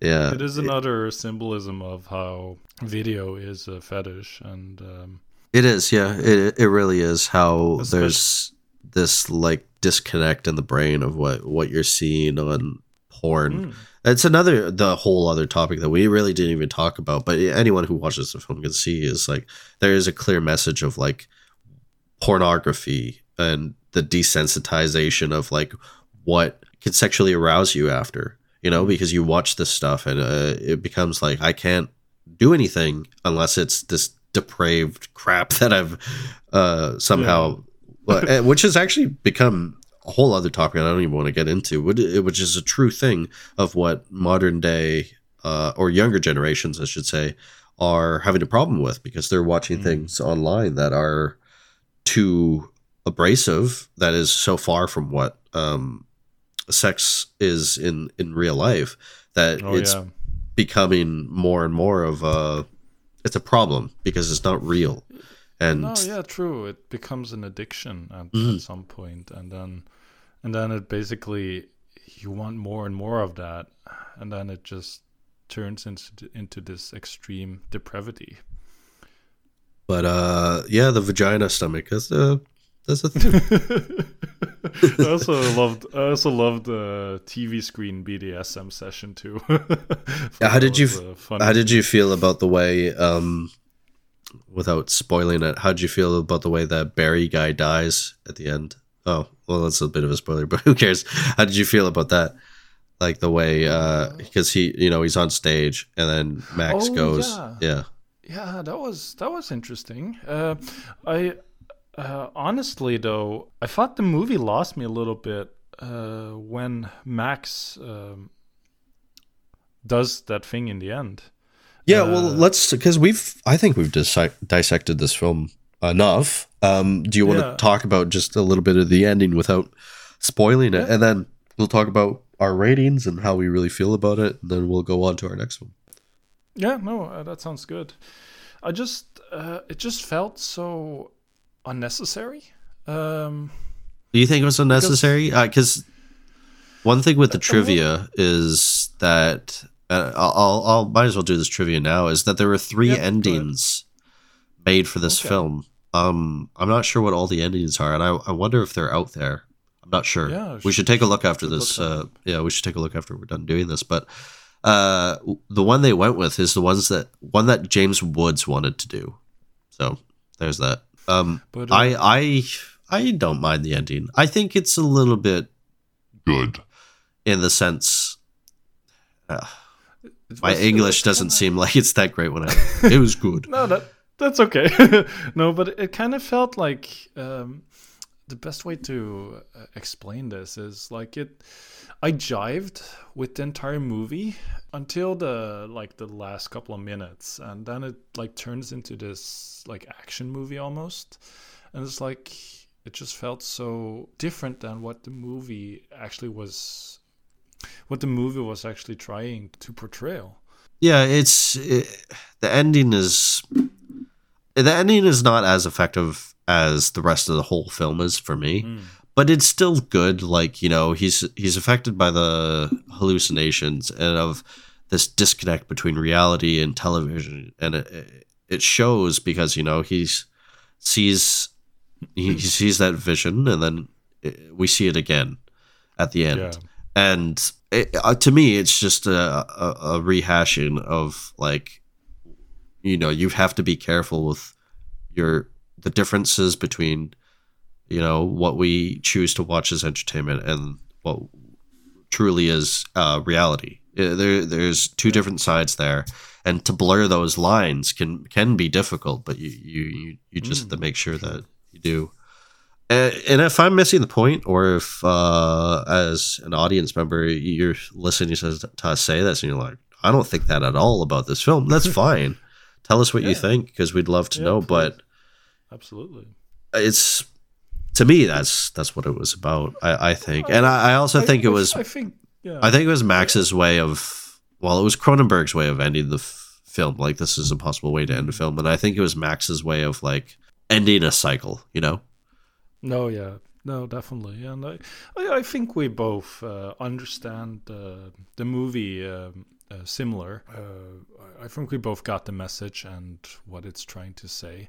yeah, it is another symbolism of how video is a fetish, and um, it is. Yeah, it it really is how there's this like disconnect in the brain of what what you're seeing on porn. mm, It's another the whole other topic that we really didn't even talk about, but anyone who watches the film can see is like there is a clear message of like pornography and the desensitization of like what can sexually arouse you after, you know, because you watch this stuff and uh, it becomes like I can't do anything unless it's this depraved crap that I've uh, somehow, well, eh, which has actually become a whole other topic I don't even want to get into, which which is a true thing of what modern day uh, or younger generations, I should say, are having a problem with because they're watching things online that are too abrasive, that is so far from what um, sex is in in real life that oh it's yeah. becoming more and more of a it's a problem because it's not real and No, yeah, true. It becomes an addiction at, Mhm. at some point, and then, and then it basically you want more and more of that, and then it just turns into into this extreme depravity. but uh yeah the vagina stomach is a that's a thing. I also loved. I also loved the TV screen BDSM session too. How did you uh, how did you feel about the way um without spoiling it how did you feel about the way that barry guy dies at the end oh well that's a bit of a spoiler but who cares how did you feel about that like the way uh because he you know he's on stage and then max Oh, goes yeah. yeah Yeah, that was that was interesting. Uh, I uh, honestly though, I thought the movie lost me a little bit uh, when Max um, does that thing in the end. Yeah, well, let's because we've I think we've dissect, dissected this film enough. Um, do you want Yeah. to talk about just a little bit of the ending without spoiling it, and then we'll talk about our ratings and how we really feel about it, and then we'll go on to our next one. Yeah, no, uh, that sounds good. I just uh, it just felt so unnecessary. Um, Do you think it was unnecessary? Because one thing with the trivia is that uh, I'll, I'll I'll might as well do this trivia now. Is that there were three Yep, endings made for this Okay. film. Um, I'm not sure what all the endings are, and I, I wonder if they're out there. I'm not sure. Yeah, we should take a look after this. look Uh, yeah, we should take a look after we're done doing this. But uh, the one they went with is the ones that one that James Woods wanted to do. So there's that. Um, But, uh, I I I don't mind the ending. I think it's a little bit Good. in the sense uh, my English doesn't kinda- seem like it's that great when I it was good. No, that that's okay. no, but it kind of felt like um, the best way to uh, explain this is like it. I jived with the entire movie until the like the last couple of minutes, and then it like turns into this like action movie almost, and it's like it just felt so different than what the movie actually was, what the movie was actually trying to portray. Yeah, it's it, the ending is the ending is not as effective as the rest of the whole film is for me. Mm. But it's still good. Like you know, he's he's affected by the hallucinations and of this disconnect between reality and television, and it, it shows because you know he's sees he, sees that vision, and then it, we see it again at the end Yeah. and it, uh, to me it's just a, a, a rehashing of like you know you have to be careful with your the differences between you know what we choose to watch as entertainment and what truly is uh, reality Uh, there there's two different sides there and to blur those lines can can be difficult but you you you, just have to make sure that you do and, and if I'm missing the point, or if uh, as an audience member you're listening to to us say this and you're like, I don't think that at all about this film, that's fine. Tell us what you think because we'd love to Yeah, know. please. But Absolutely. it's to me that's that's what it was about. I, I think, and I, I also think it was I think. Yeah. I think it was Max's way of, well, it was Cronenberg's way of ending the f- film. Like, this is a possible way to end a film. And I think it was Max's way of, like, ending a cycle, you know? No, yeah, no, definitely, and I, I, I think we both uh, understand the the movie um, uh, similar. Uh, I- I think we both got the message and what it's trying to say,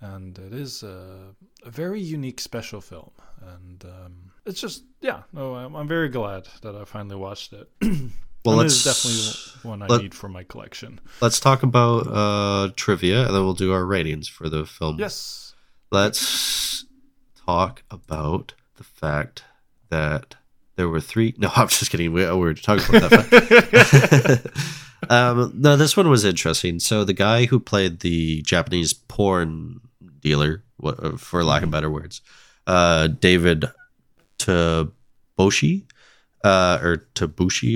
and it is a, a very unique special film, and um, it's just yeah, no, I'm, I'm very glad that I finally watched it. Well, and it is definitely one I let- need for my collection. Let's talk about uh, trivia and then we'll do our ratings for the film. Yes, Let's talk about the fact that there were three. No, I'm just kidding. We, we were talking about that. fact. um, no, this one was interesting. So the guy who played the Japanese porn dealer, what- for lack of better words, uh, David Taboshi, uh, or Tabushi,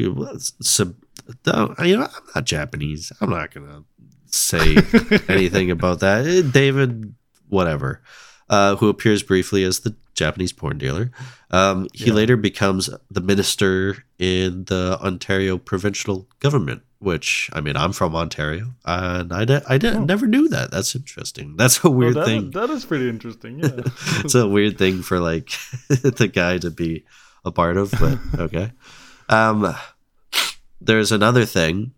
you know, I'm not Japanese. I'm not gonna say anything about that. David, whatever, uh, who appears briefly as the Japanese porn dealer. Um, he Yeah. later becomes the minister in the Ontario provincial government. Which I mean, I'm from Ontario, and I di- I di- never knew that. That's interesting. That's a weird Oh, that, thing. that is pretty interesting. Yeah. it's a weird thing for like the guy to be a part of, but okay. Um, there's another thing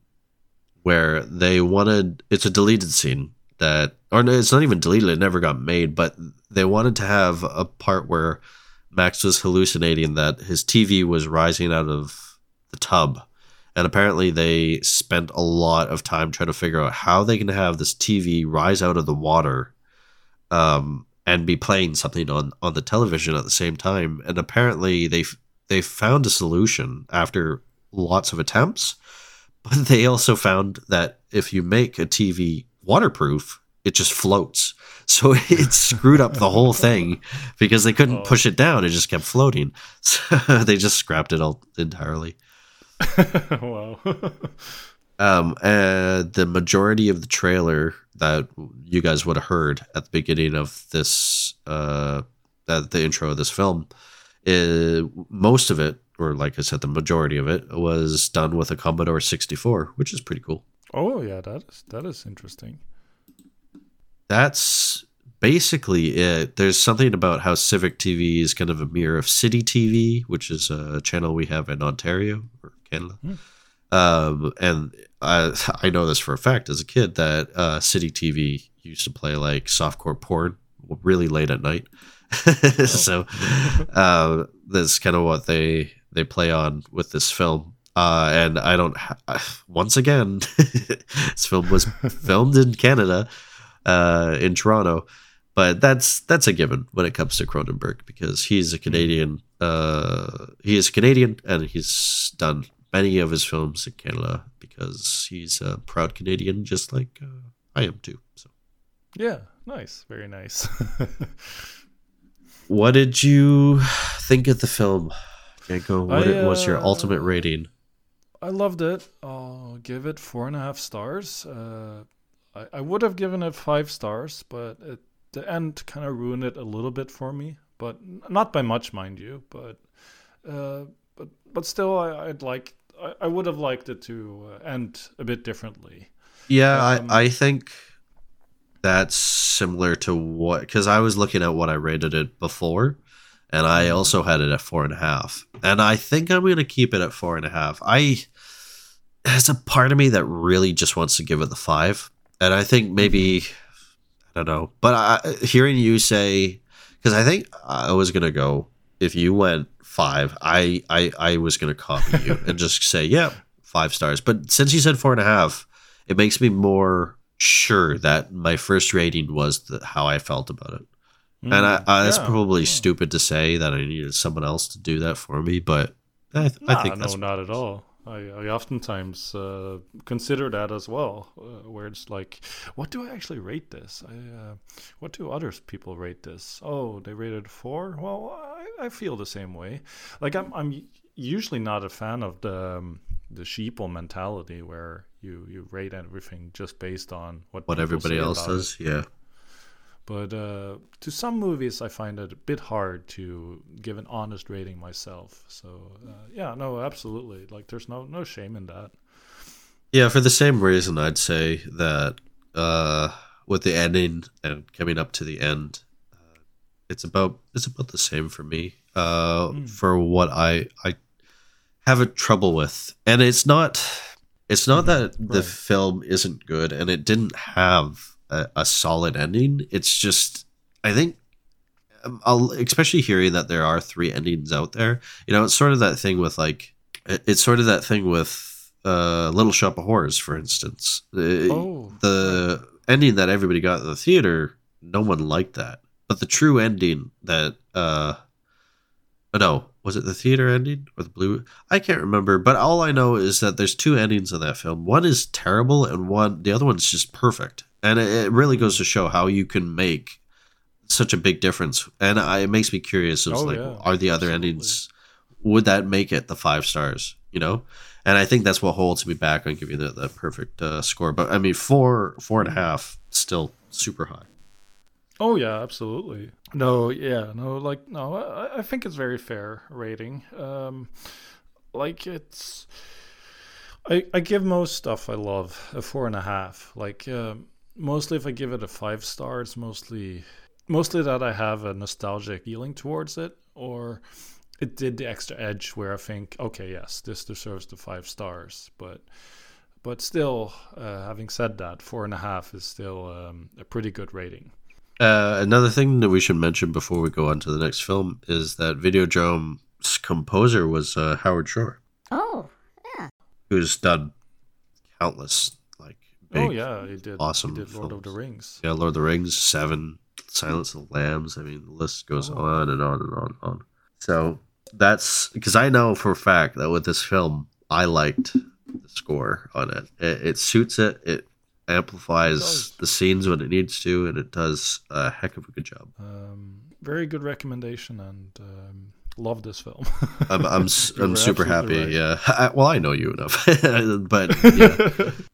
where they wanted it's a deleted scene that or it's not even deleted. It never got made but they wanted to have a part where max was hallucinating that his tv was rising out of the tub. And apparently they spent a lot of time trying to figure out how they can have this tv rise out of the water um, and be playing something on on the television at the same time. And apparently they they found a solution after lots of attempts but they also found that if you make a TV waterproof, it just floats. So it screwed up the whole thing because they couldn't Oh. push it down. It just kept floating. So they just scrapped it all entirely. wow. Um, and the majority of the trailer that you guys would have heard at the beginning of this, uh, at the intro of this film, is most of it, or like I said, the majority of it was done with a Commodore 64, which is pretty cool. oh yeah, that is that is interesting. That's basically it. There's something about how Civic TV is kind of a mirror of City TV, which is a channel we have in Ontario or Canada. Um, and I, I know this for a fact as a kid that uh, City TV used to play like softcore porn really late at night. so uh, that's kind of what they they play on with this film. Uh, and I don't. Ha- once again, this film was filmed in Canada, uh, in Toronto, but that's that's a given when it comes to Cronenberg because he's a Canadian. Uh, he is Canadian, and he's done many of his films in Canada because he's a proud Canadian, just like uh, I am too. So, Yeah, nice, very nice. what did you think of the film, Yanko? What I, was your uh, ultimate rating? I loved it. I'll give it four and a half stars. Uh, I, I would have given it five stars, but it, the end kind of ruined it a little bit for me. But not by much, mind you. But uh, but but still, I, I'd like. I, I would have liked it to uh, end a bit differently. Yeah, Um, I, I think that's similar to what because I was looking at what I rated it before, and I Mm-hmm. also had it at four and a half, and I think I'm gonna keep it at four and a half. I there's a part of me that really just wants to give it the five, and I think maybe I don't know, but I, hearing you say because I think I was gonna go if you went five, I I I was gonna copy you and just say yeah five stars, but since you said four and a half it makes me more sure that my first rating was the, how I felt about it. And I, Mm, I, that's yeah, probably yeah. stupid to say that I needed someone else to do that for me, but I, th- Nah, I think no, not at all. I, I oftentimes uh, consider that as well, uh, where it's like, what do I actually rate this? I, uh, what do other people rate this? Oh, they rated four. Well, I, I feel the same way. Like I'm, I'm usually not a fan of the um, the sheeple mentality where you you rate everything just based on what what everybody else it. does. Yeah. But uh, to some movies, I find it a bit hard to give an honest rating myself. So uh, yeah, no, absolutely. Like, there's no no shame in that. Yeah, for the same reason, I'd say that uh, with the ending and coming up to the end, uh, it's about it's about the same for me. Uh, For what I I have a trouble with, and it's not it's not that the film isn't good and it didn't have a, a solid ending. It's just I think. um, I'll, especially hearing that there are three endings out there, you know, it's sort of that thing with like, it's sort of that thing with uh, Little Shop of Horrors, for instance. Uh, Oh, the ending that everybody got in the theater, no one liked that. But the true ending that, uh, oh, no, was it the theater ending or the blue? I can't remember. But all I know is that there's two endings in that film. One is terrible, and one, the other one's just perfect. And it, it really goes to show how you can make such a big difference. And I, it makes me curious. It's Oh, like, yeah, are the other absolutely. endings? Would that make it the five stars? You know, and I think that's what holds me back on giving it the perfect uh, score. But I mean, four, four and a half, still super high. oh yeah, absolutely. No, yeah, no, like no, I, I think it's very fair rating. Um, like it's, I I give most stuff I love a four and a half. Like um, mostly if I give it a five star, it's mostly mostly that I have a nostalgic feeling towards it, or it did the extra edge where I think, okay, yes, this deserves the five stars, but but still, uh, having said that, four and a half is still um, a pretty good rating. Uh, another thing that we should mention before we go on to the next film is that Videodrome's composer was uh, Howard Shore, Oh, yeah. who's done countless like big, oh yeah, he did. awesome He did Lord of the. Rings. yeah, Lord of the Rings, Seven, Silence of the Lambs. I mean, the list goes Oh. on and on and on and on. So that's because I know for a fact that with this film, I liked the score on it. It, it suits it. It amplifies does. the scenes when it needs to, and it does a heck of a good job. Um, very good recommendation, and um, love this film. I'm I'm I'm super happy. right. Yeah. I, well, I know you enough, but yeah,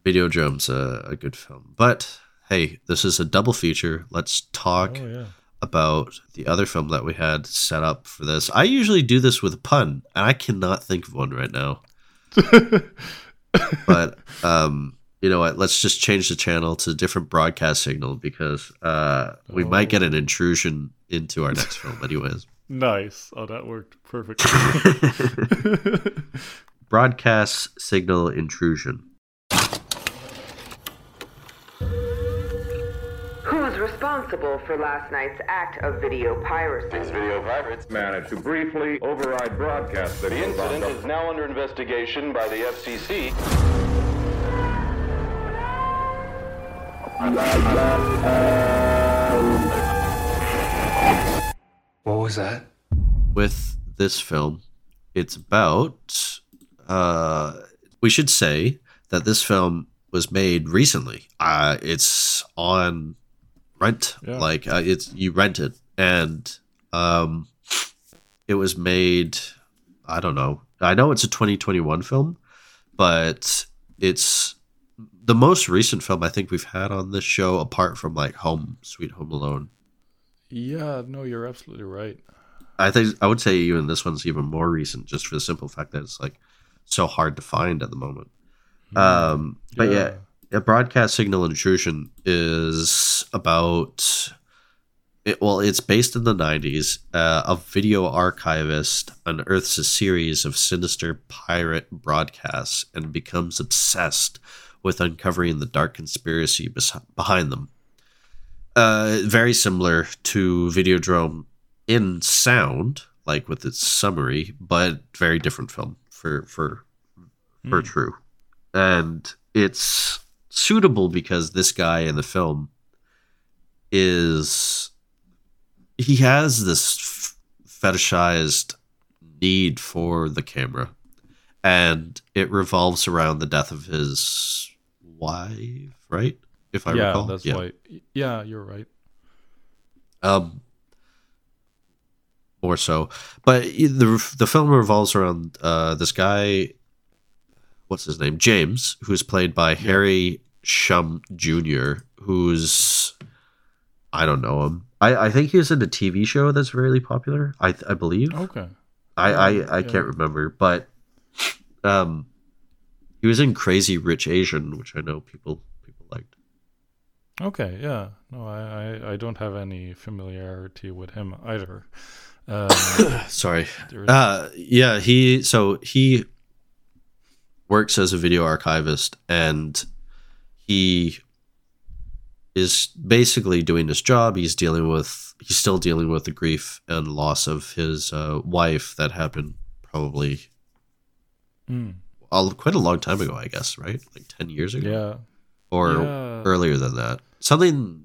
Videodrome's a, a good film. But hey, this is a double feature. Let's talk Oh yeah. about the other film that we had set up for this. I usually do this with a pun, and I cannot think of one right now. but um, you know what? Let's just change the channel to a different broadcast signal because uh, we might get an intrusion into our next film, anyways. Nice. Oh, that worked perfectly. Broadcast signal intrusion. Who's responsible for last night's act of video piracy? These video pirates managed to briefly override broadcast The incident is now under investigation by the FCC. What was that? with this film, it's about. Uh, we should say that this film was made recently. Uh, it's on rent, Yeah. like uh, it's you rent it, and um, it was made. I don't know. I know it's a 2021 film, but it's the most recent film I think we've had on this show, apart from like Home Sweet Home Alone. Yeah, no, you're absolutely right. I think I would say even this one's even more recent, just for the simple fact that it's like so hard to find at the moment. Um, but yeah. a broadcast signal intrusion is about. It, well, it's based in the '90s. Uh, a video archivist unearths a series of sinister pirate broadcasts and becomes obsessed with uncovering the dark conspiracy bes- behind them. Uh, very similar to Videodrome in sound, like with its summary, but very different film for for for true. And it's suitable because this guy in the film is he has this f- fetishized need for the camera. And it revolves around the death of his wife right if i yeah, recall that's why. Yeah, you're right. um more so but the the film revolves around uh this guy what's his name james who's played by harry shum jr who's i don't know him i i think he was in a tv show that's really popular i i believe Okay. I I, I yeah. can't remember, but um, he was in Crazy Rich Asian, which I know people. Okay, yeah. No, I, I, I don't have any familiarity with him either. Um, Sorry. Uh, yeah, he so he works as a video archivist, and he is basically doing his job. He's dealing with he's still dealing with the grief and loss of his uh, wife that happened probably mm, a, quite a long time ago, I guess, right? Like ten years ago. yeah. Or Yeah. earlier than that. Something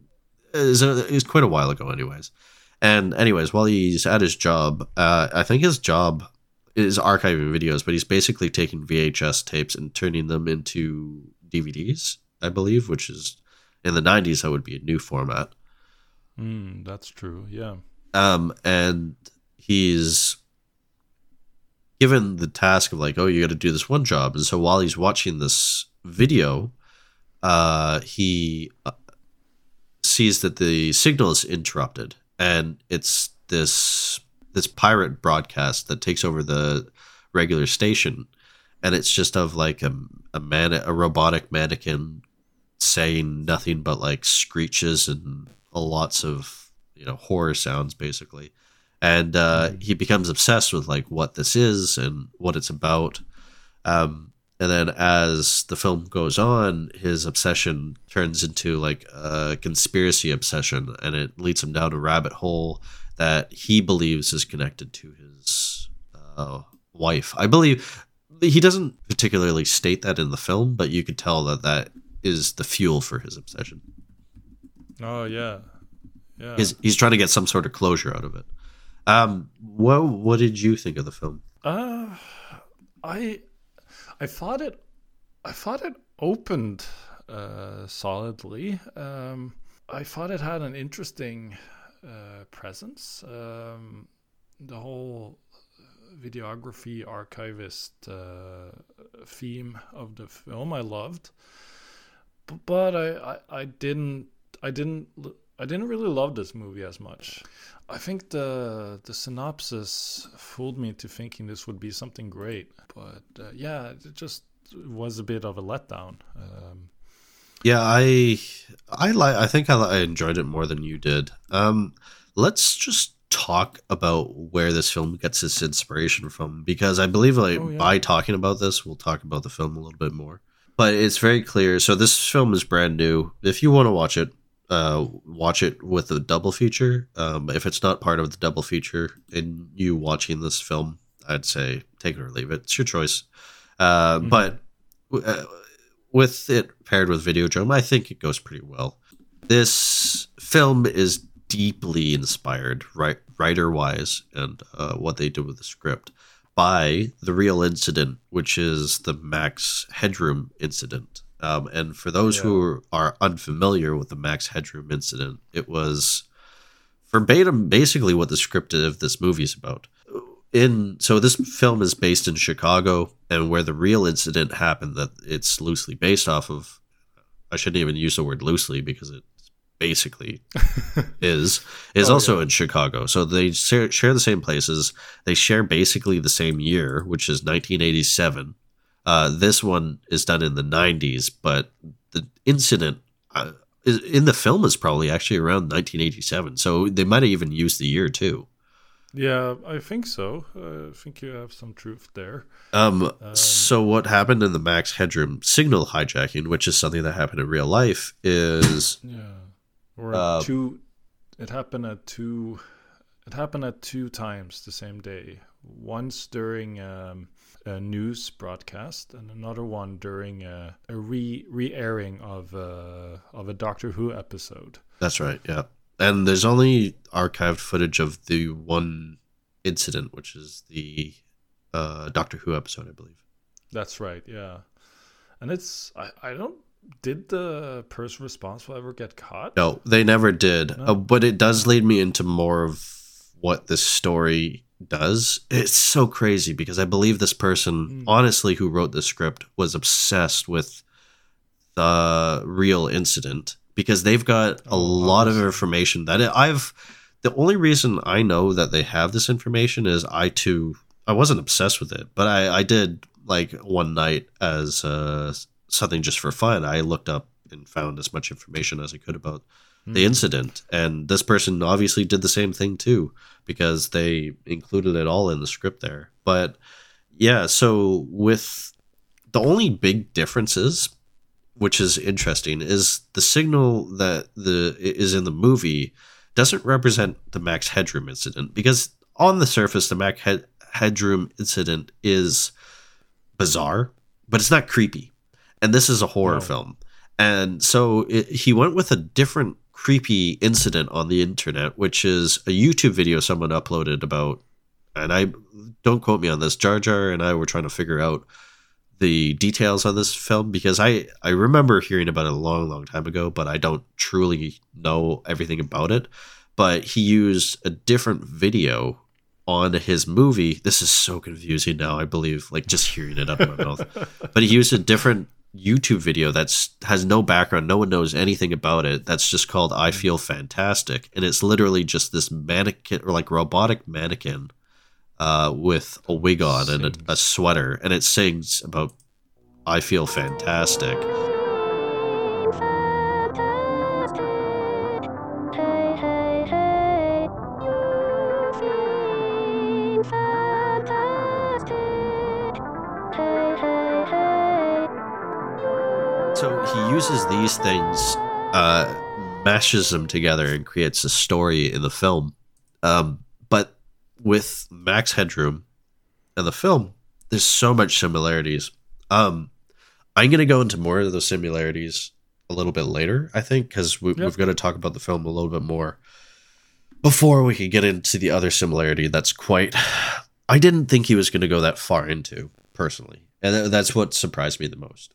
is is quite a while ago, anyways. And anyways, while he's at his job, uh, I think his job is archiving videos, but he's basically taking VHS tapes and turning them into DVDs, I believe, which is in the '90s that would be a new format. Mm, that's true. Yeah. Um, and he's given the task of like, oh, you got to do this one job. And so while he's watching this video, uh, he uh, sees that the signal is interrupted, and it's this this pirate broadcast that takes over the regular station, and it's just of like a a man a robotic mannequin saying nothing but like screeches and lots of you know horror sounds basically. And uh, he becomes obsessed with like what this is and what it's about. Um, and then as the film goes on his obsession turns into like a conspiracy obsession and it leads him down a rabbit hole that he believes is connected to his uh, wife i believe he doesn't particularly state that in the film but you could tell that that is the fuel for his obsession Oh yeah. Yeah. he's, he's trying to get some sort of closure out of it um what what did you think of the film Uh, I I thought it I thought it opened uh, solidly. Um, I thought it had an interesting uh, presence. Um, the whole videography archivist uh, theme of the film I loved, but I, I, I didn't I didn't I didn't really love this movie as much. I think the the synopsis fooled me to thinking this would be something great, but uh, yeah, it just was a bit of a letdown. Um, Yeah, I I like I think I, I enjoyed it more than you did. Um let's just talk about where this film gets its inspiration from because I believe like Oh, yeah. by talking about this we'll talk about the film a little bit more. But it's very clear. So this film is brand new. If you want to watch it, uh watch it with a double feature. Um if it's not part of the double feature and you watching this film, I'd say take it or leave it. It's your choice. Uh but uh, with it paired with Videodrome, I think it goes pretty well. This film is deeply inspired, right, writer wise, and uh, what they did with the script by the real incident, which is the Max Headroom incident. Um, and for those who are unfamiliar with the Max Headroom incident, it was verbatim basically what the script of this movie is about in so this film is based in Chicago and where the real incident happened that it's loosely based off of I shouldn't even use the word loosely because it basically is is Oh, also yeah. in Chicago. So they share, share the same places. They share basically the same year, which is 1987. Uh, this one is done in the 90s, but the incident uh, is, in the film is probably actually around 1987. So they might have even used the year too. yeah, I think so. Uh, I think you have some truth there. Um, so what happened in the Max Headroom signal hijacking, which is something that happened in real life, is Yeah, or Uh, two. It happened at two. It happened at two times the same day. Once during um, a news broadcast, and another one during a, a re re airing of uh, of a Doctor Who episode. that's right, yeah. And there's only archived footage of the one incident, which is the uh, Doctor Who episode, I believe. That's right. Yeah, and it's I I don't. Did the person responsible ever get caught? No, they never did. No? Uh, but it does lead me into more of what this story does. It's so crazy because I believe this person, honestly, who wrote the script was obsessed with the real incident because they've got a lot of information that I've. The only reason I know that they have this information is I too. I wasn't obsessed with it, but I, I did like one night as uh, something just for fun. I looked up and found as much information as I could about the hmm. incident. And this person obviously did the same thing too, because they included it all in the script there. But yeah, so with the only big differences, which is interesting, is the signal that the is in the movie doesn't represent the Max Headroom incident because on the surface, the Max Head- Headroom incident is bizarre, but it's not creepy. And this is a horror No. film. And so it, he went with a different creepy incident on the internet, which is a YouTube video someone uploaded about, and I don't quote me on this. Jar Jar and I were trying to figure out the details on this film because I I remember hearing about it a long long time ago, but I don't truly know everything about it. But he used a different video on his movie. This is so confusing now. I believe like just hearing it out of my mouth. But he used a different YouTube video that's has no background. No one knows anything about it. That's just called "I Feel Fantastic," and it's literally just this mannequin or like robotic mannequin uh, with a wig on and a, a sweater, and it sings about "I feel fantastic." Uses these things, uh, mashes them together, and creates a story in the film. Um, but with Max Headroom and the film, there's so much similarities. Um, I'm gonna go into more of those similarities a little bit later, I think, because we, Yep. we've got to talk about the film a little bit more before we can get into the other similarity. That's quite. I didn't think he was going to go that far into personally, and that's what surprised me the most.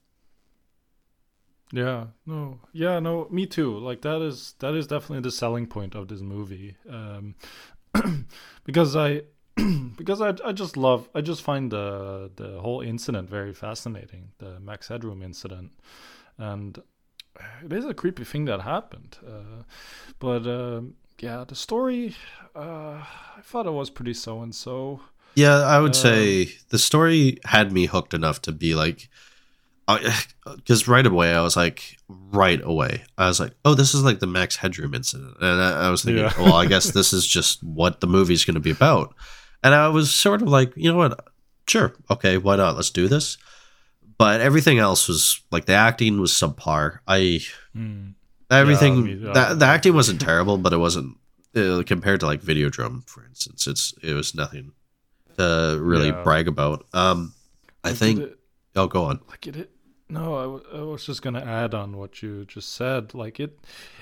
Yeah, no, yeah, no, me too. Like that is that is definitely the selling point of this movie, um, because I because I I just love I just find the the whole incident very fascinating, the Max Headroom incident, and it is a creepy thing that happened. Uh, but uh, yeah, the story uh, I thought it was pretty so and so. Yeah, I would say the story had me hooked enough to be like, because right away I was like, right away I was like, oh, this is like the Max Headroom incident, and I, I was thinking, Yeah. well, I guess this is just what the movie's going to be about, and I was sort of like, you know what, sure, okay, why not? Let's do this. But everything else was like the acting was subpar. I Mm. everything Yeah, I mean, the, the acting wasn't terrible, but it wasn't uh, compared to like Videodrome, for instance. It's it was nothing to really brag about. Um, I think. it- Oh, go on. like it no I, w- I was just gonna add on what you just said like it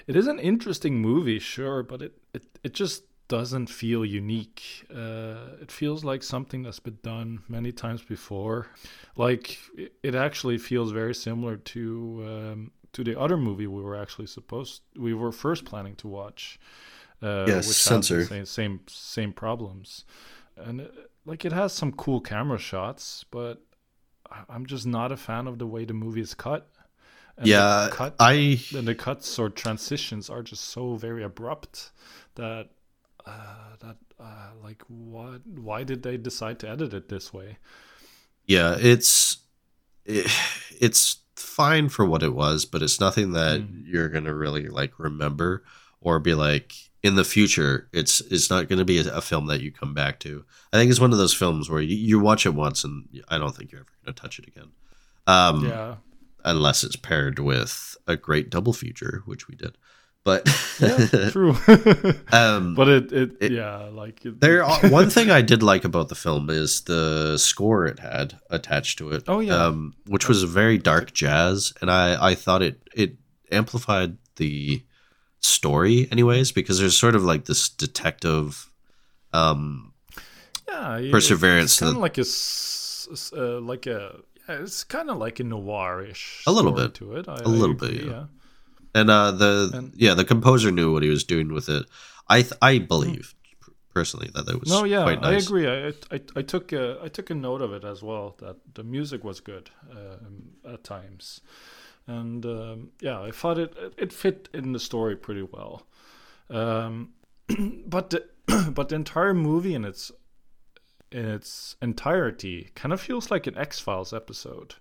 it is an interesting movie sure but it it, it just doesn't feel unique. Uh, it feels like something that's been done many times before. Like it, it actually feels very similar to um, to the other movie we were actually supposed we were first planning to watch uh, Yes, which Censor. has the same same, same problems. And uh, like it has some cool camera shots but I'm just not a fan of the way the movie is cut. And Yeah, cut, I- and the cuts or transitions are just so very abrupt that uh, that uh, like what? Why did they decide to edit it this way? Yeah, it's it, it's fine for what it was, but it's nothing that Mm. you're gonna really like remember or be like in the future. It's it's not gonna be a, a film that you come back to. I think it's one of those films where you, you watch it once and I don't think you're ever gonna touch it again. Um, Yeah. unless it's paired with a great double feature, which we did. But Yeah, true. um, but it, it, yeah, like it, there are, one thing I did like about the film is the score it had attached to it. Oh, yeah. um, which was a very dark jazz, and I I thought it it amplified the story anyways because there's sort of like this detective um yeah, perseverance It's kind of like a uh, like a yeah, it's kind of like a noirish a little bit to it. I, a little bit agree, yeah. and uh the And- yeah the composer knew what he was doing with it i th- i believe personally that it was No, yeah, quite I agree. I, I I took a, I took a note of it as well that the music was good um, at times, and um, yeah, I thought it it fit in the story pretty well. Um, but the, but the entire movie in its in its entirety kind of feels like an X Files episode,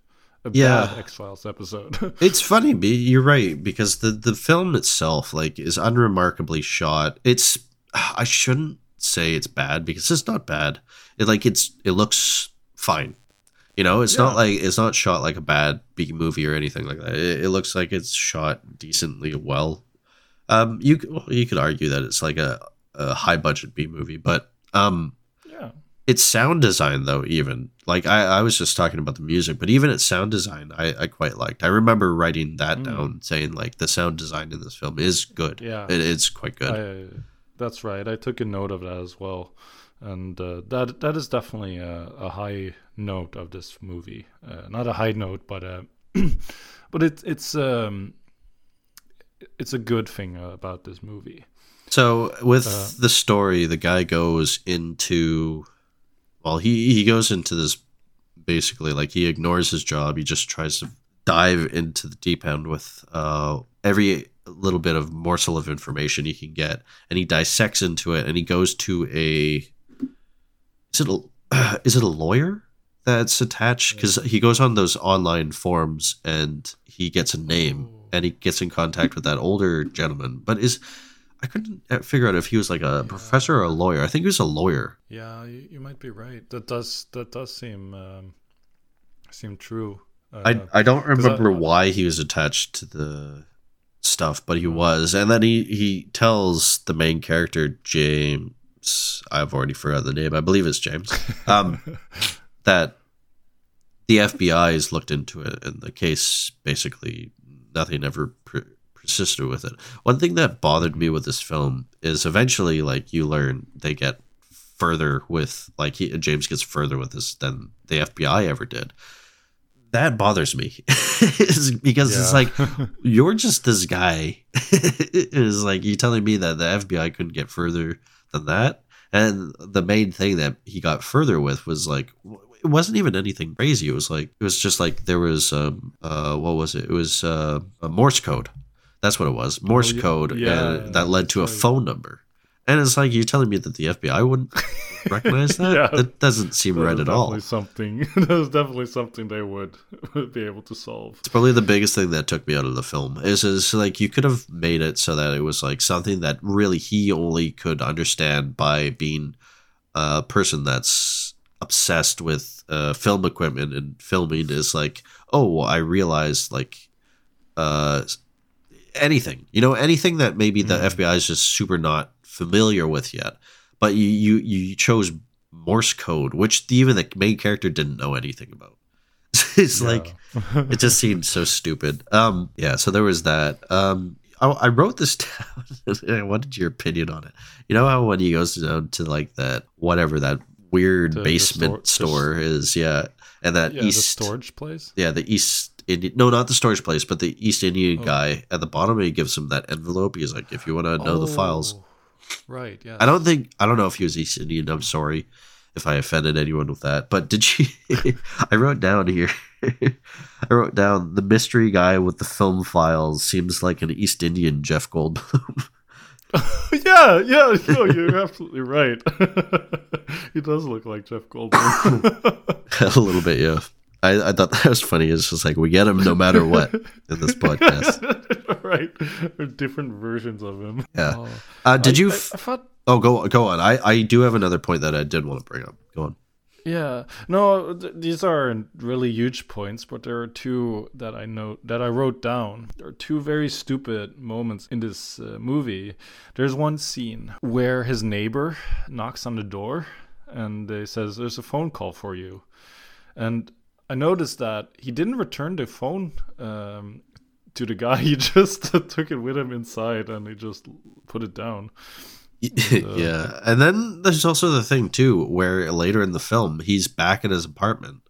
a Yeah. bad X Files episode. It's funny, you're right because the the film itself like is unremarkably shot. It's I shouldn't say it's bad because it's not bad. It like it's it looks fine. You know, it's not like it's not shot like a bad B movie or anything like that. It, it looks like it's shot decently well. Um, you well, you could argue that it's like a, a high budget B movie, but um, yeah, its sound design though even like I, I was just talking about the music but even its sound design I, I quite liked i remember writing that Mm. down saying like the sound design in this film is good Yeah. it is quite good I, that's right. I took a note of that as well, and uh, that that is definitely a, a high note of this movie. Uh, not a high note, but uh, but it, it's um, it's a good thing about this movie. so with Uh, the story the guy goes into well he he goes into this basically like he ignores his job he just tries to dive into the deep end with uh every little bit of morsel of information he can get and he dissects into it and he goes to a is it a is it a lawyer that's attached? Because he goes on those online forums and he gets a name and he gets in contact with that older gentleman. But is i couldn't uh, figure out if he was like a professor or a lawyer. I think he was a lawyer. Yeah, you, you might be right. That does that does seem um, seem true. Uh, I, I don't remember why he was attached to the stuff, but he was. And then he, he tells the main character, James, I've already forgotten the name, I believe it's James, um, that the FBI has looked into it and the case basically nothing ever per- persisted with it. One thing that bothered me with this film is eventually, like, you learn they get further with, like, he, James gets further with this than the FBI ever did. That bothers me. Because it's like you're just this guy. Is like you telling me that the FBI couldn't get further than that. And the main thing that he got further with was like it wasn't even anything crazy. It was like it was just like there was um uh what was it? It was uh a Morse code. That's what it was. Morse Oh, yeah. code Yeah, that led to a phone number and it's like you're telling me that the FBI wouldn't recognize that Yeah. that doesn't seem right at all Something that is definitely something they would, be able to solve. It's probably the biggest thing that took me out of the film. Is is like you could have made it so that it was like something that really he only could understand by being a person that's obsessed with uh, film equipment and filming. Is like, oh, I realized like uh, anything, you know, anything that maybe the FBI is just super not familiar with yet. But you you you chose Morse code, which even the main character didn't know anything about. it's like it just seemed so stupid. Um, yeah. So there was that. Um, I, I wrote this down. and I wanted your opinion on it. You know how when he goes down to like that whatever that weird basement store- the is, yeah, and that Yeah, the east storage place. yeah, the East Indian. No, not the storage place, but the East Indian Oh. guy at the bottom. He gives him that envelope. He's like, if you want to know the files. Right. Yeah. I don't think I don't know if he was East Indian. I'm sorry if I offended anyone with that. But did you? I wrote down here. I wrote down the mystery guy with the film files seems like an East Indian Jeff Goldblum. yeah, yeah, no, you're absolutely right. he does look like Jeff Goldblum. a little bit, yeah. I, I thought that was funny. It's just like we get him no matter what in this podcast. right. Or different versions of him. Yeah. Oh. Uh, did I- you? I- f- I thought- oh, go go on. I I do have another point that I did want to bring up. Go on. Yeah, no, th- these aren't really huge points, but there are two that I know that I wrote down. There are two very stupid moments in this uh, movie. There's one scene where his neighbor knocks on the door and he says, "There's a phone call for you," and I noticed that he didn't return the phone um, to the guy. He just took it with him inside and he just put it down. yeah, and then there's also the thing too, where later in the film he's back at his apartment,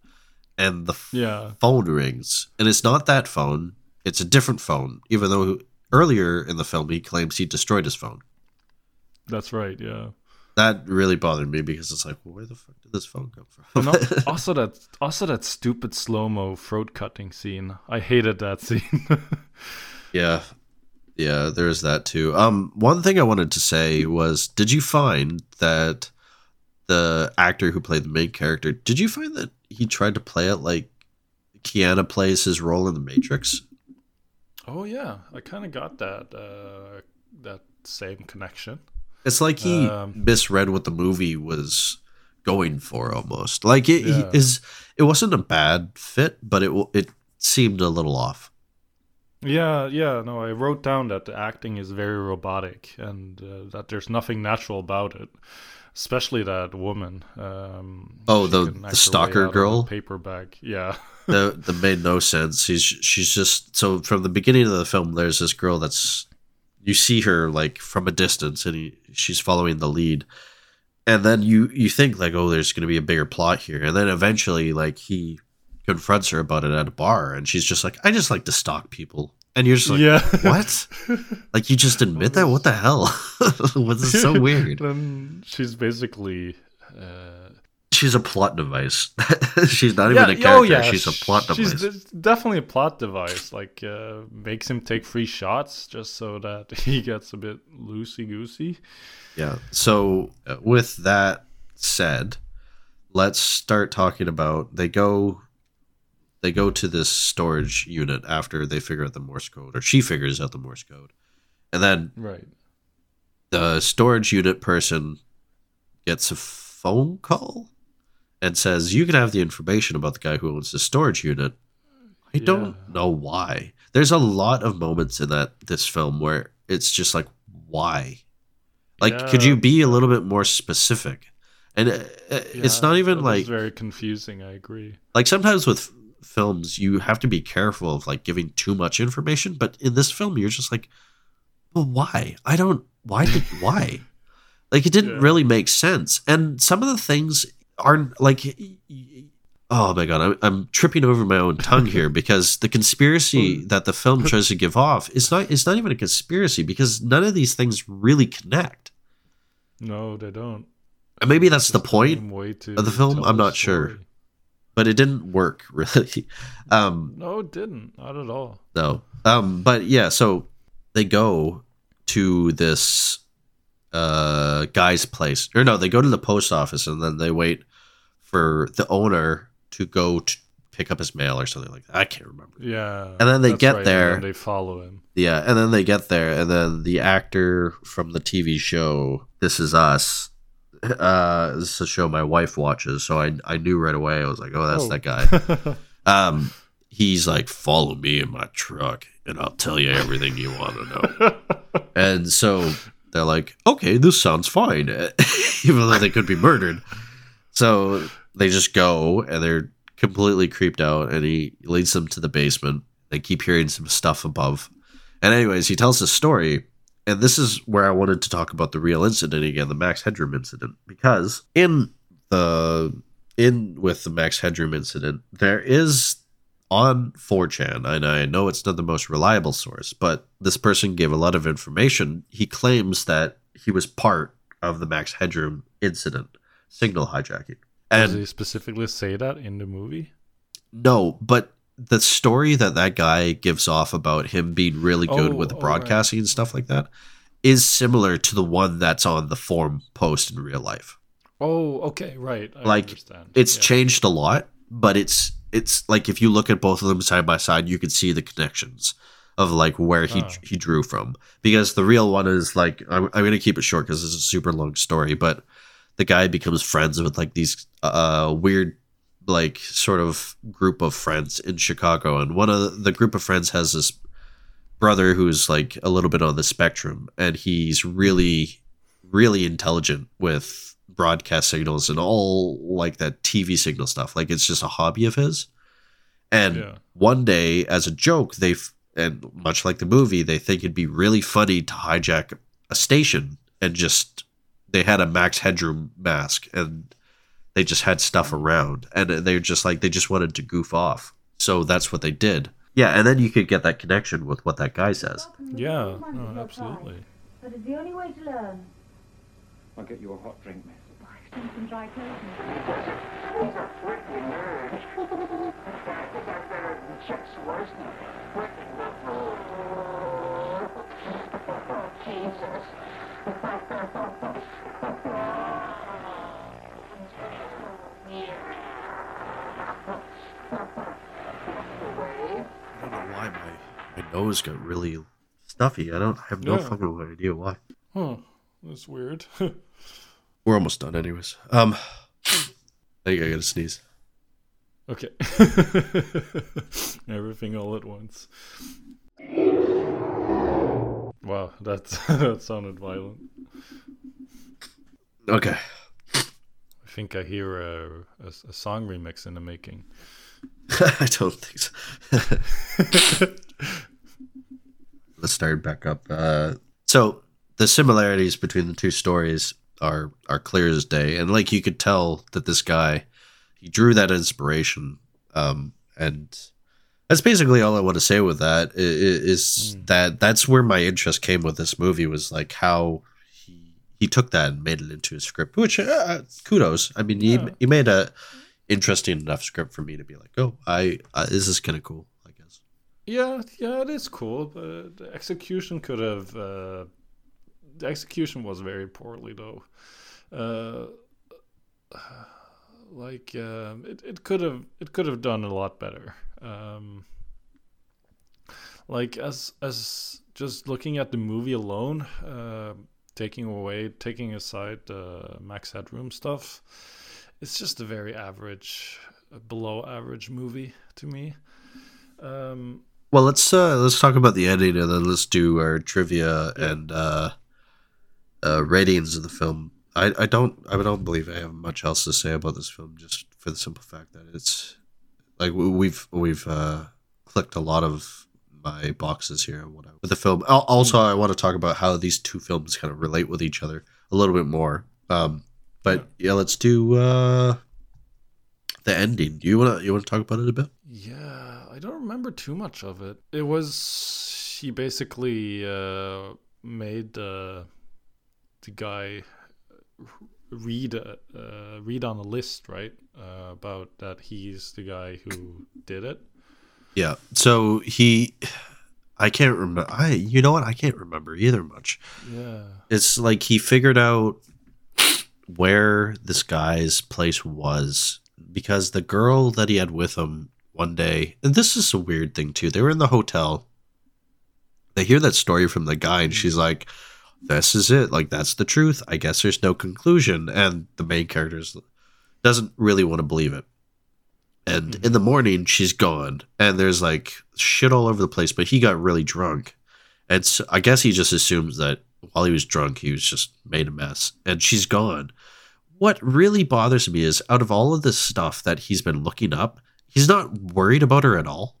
and the f- Yeah. phone rings, and it's not that phone; it's a different phone. Even though earlier in the film he claims he destroyed his phone, That's right. Yeah. That really bothered me because it's like, well, where the fuck did this phone come from? Also that also that stupid slow mo throat cutting scene. I hated that scene. Yeah. Yeah, there's that too. Um one thing I wanted to say was did you find that the actor who played the main character, did you find that he tried to play it like Keanu plays his role in the Matrix? oh yeah, I kind of got that uh, that same connection. It's like he Um, misread what the movie was going for almost. Like it he Yeah. is it wasn't a bad fit, but it it seemed a little off. Yeah, yeah. No, I wrote down that the acting is very robotic and uh, that there's nothing natural about it. Especially that woman. Um, Oh, the- the act her way stalker out of a girl? paper bag. Yeah. that that made no sense. He's she's just so from the beginning of the film. There's this girl that's you see her like from a distance, and he, she's following the lead, and then you you think like, oh, there's going to be a bigger plot here, and then eventually like he confronts her about it at a bar, and she's just like, I just like to stalk people, and you're just like, Yeah. what? like you just admit that? What the hell? This so weird? then she's basically. Uh, She's a plot device. she's not even a character. oh yeah, she's a plot she's device. d- definitely a plot device. Like uh, makes him take free shots just so that he gets a bit loosey goosey. Yeah. So uh, with that said, let's start talking about they go they go to this storage unit after they figure out the Morse code or she figures out the Morse code. And then Right. the storage unit person gets a phone call and says you can have the information about the guy who owns the storage unit. I don't know why. There's a lot of moments in that this film where it's just like why? Like could you be a little bit more specific? And uh, uh, it's Yeah, not even like very confusing. I agree. like sometimes with films you have to be careful of like giving too much information, but in this film you're just like well why? I don't why did why? Like it didn't Yeah. really make sense. And some of the things aren't like oh my god, I'm, I'm tripping over my own tongue here because the conspiracy that the film tries to give off is not it's not even a conspiracy because none of these things really connect. No, they don't. And maybe that's the point of the film. I'm not sure, but it didn't work really. Um, No, it didn't. Not at all. no, um, but yeah, so they go to this uh guy's place, or no, they go to the post office and then they wait for the owner to go to pick up his mail or something like that. I can't remember. Yeah. And then they get right, and there. they follow him. Yeah, and then they get there, and then the actor from the TV show This Is Us. Uh, this is a show my wife watches, so I I knew right away. I was like, oh, that's Oh. that guy. um, he's like, follow me in my truck, and I'll tell you everything you want to know. and so they're like, okay, this sounds fine, even though they could be murdered. So they just go, and they're completely creeped out, and he leads them to the basement. They keep hearing some stuff above. And anyways, he tells his story, and this is where I wanted to talk about the real incident again, the Max Headroom incident, because in the in with the Max Headroom incident, there is on 4chan, and I know it's not the most reliable source, but this person gave a lot of information. He claims that he was part of the Max Headroom incident, signal hijacking. Does And he specifically say that in the movie? no, but the story that that guy gives off about him being really good Oh, with oh, broadcasting and stuff like that is similar to the one that's on the forum post in real life. Oh, okay, right. I like understand. it's Yeah. changed a lot, but it's it's like if you look at both of them side by side, you can see the connections of like where he Oh. he drew from. Because the real one is like I'm, I'm going to keep it short because it's a super long story, but the guy becomes friends with like these uh weird like sort of group of friends in Chicago, and one of the, group of friends has this brother who's like a little bit on the spectrum, and he's really really intelligent with broadcast signals and all like that TV signal stuff. Like it's just a hobby of his. And Yeah. one day, as a joke, they and much like the movie, they think it'd be really funny to hijack a station and just they had a Max Headroom mask and they just had stuff around and they're just like they just wanted to goof off. So that's what they did. Yeah, and then you could get that connection with what that guy says. Yeah, oh, oh, no, absolutely. But it's the only way to learn. I'll get you a hot drink, miss. Drink some dry clothing. I don't know why my, my nose got really stuffy. I don't I have no Yeah. fucking idea why. Huh. That's weird. We're almost done anyways. Um I think I gotta sneeze. okay. Everything all at once. Wow, that that sounded violent. Okay. I think I hear a, a, a song remix in the making. I don't think so. Let's start back up. Uh, so the similarities between the two stories are are clear as day, and like you could tell that this guy he drew that inspiration, um, and that's basically all I want to say with that is, i- that that's where my interest came with this movie was like how he he took that and made it into a script, which uh, kudos. I mean, Yeah. he he made a interesting enough script for me to be like, oh, I uh, this is kind of cool. I guess. Yeah, yeah, it is cool, but the execution could have. Uh, the execution was very poorly, though. Uh, like um, it, it could have it could have done a lot better. Um, like as as just looking at the movie alone, uh, taking away taking aside the Max Headroom stuff, it's just a very average, below average movie to me. Um, Well, let's uh let's talk about the ending and then let's do our trivia and uh, uh ratings of the film. I, I don't I don't believe I have much else to say about this film, just for the simple fact that it's like we- we've we've uh, clicked a lot of my boxes here and whatever with the film. Also, I want to talk about how these two films kind of relate with each other a little bit more. Um, but yeah, let's do uh, the ending. Do you wanna you wanna talk about it a bit? Yeah, I don't remember too much of it. It was he basically uh, made uh, the guy read uh, read on the list, right? Uh, about that he's the guy who did it. Yeah. So he, I can't remember. I you know what? I can't remember either much. Yeah. It's like he figured out where this guy's place was because the girl that he had with him one day, and this is a weird thing too. They were in the hotel. They hear that story from the guy, and she's like, "This is it. Like that's the truth. I guess there's no conclusion." And the main character doesn't really want to believe it. And hmm. in the morning, she's gone, and there's like shit all over the place. But he got really drunk, and so I guess he just assumes that while he was drunk, he was just made a mess, and she's gone. What really bothers me is out of all of this stuff that he's been looking up, he's not worried about her at all.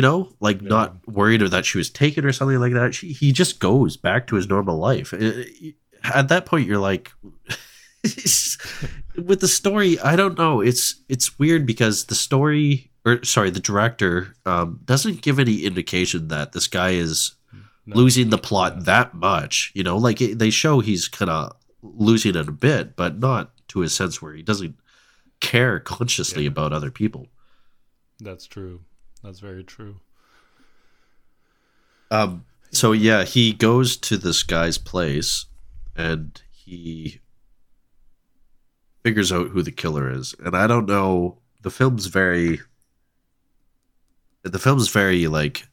You know, like not worried that she was taken or something like that. She, he just goes back to his normal life. At that point, you're like, with the story, I don't know. It's it's weird because the story, or sorry, the director um, doesn't give any indication that this guy is losing the plot that much. You know, like it, they show he's kind of losing it a bit, but not to a sense where he doesn't care consciously about other people. That's true. That's very true. Um. So yeah, he goes to this guy's place, and he figures out who the killer is. And I don't know. The film's very. The film's very like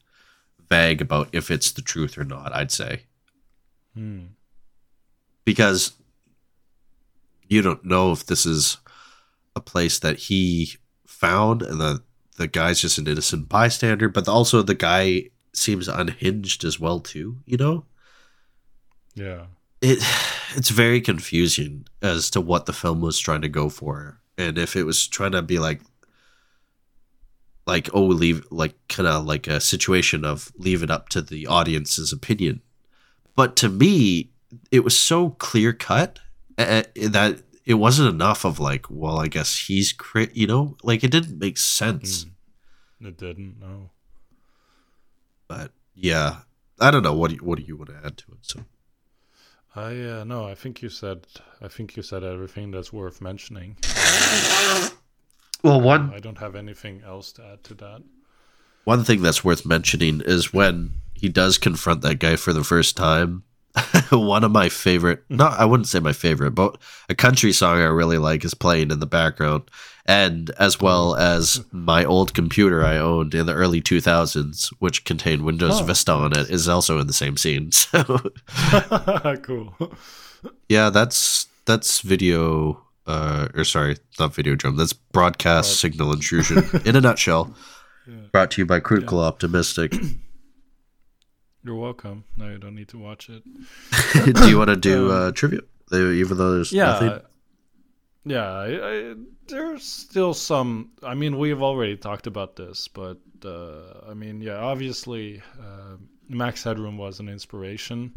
vague about if it's the truth or not. I'd say Hmm. because you don't know if this is a place that he found and the the guy's just an innocent bystander but also the guy seems unhinged as well too you know? Yeah. it it's very confusing as to what the film was trying to go for. And if it was trying to be like like oh leave like kind of like a situation of leave it up to the audience's opinion. But to me it was so clear cut uh, that it wasn't enough of like well i guess he's crit you know like it didn't make sense It didn't. No. but yeah i don't know what do you, what do you want to add to it so I uh, no. I think you said. I think you said everything that's worth mentioning. well one I don't have anything else to add to that. One thing that's worth mentioning is when he does confront that guy for the first time. One of my favorite, not I wouldn't say my favorite, but a country song I really like is playing in the background, and as well as my old computer I owned in the early 2000s, which contained Windows Oh, Vista on it, is also in the same scene. So cool. yeah, that's that's video, uh, or sorry, not Videodrome. That's broadcast signal intrusion in a nutshell. Brought to you by Critical Optimistic. You're welcome. No, you don't need to watch it. do you want to do uh, trivia? Even though there's yeah, nothing. yeah. I, I, there's still some. I mean, we've already talked about this, but uh, I mean, yeah. Obviously, uh, Max Headroom was an inspiration.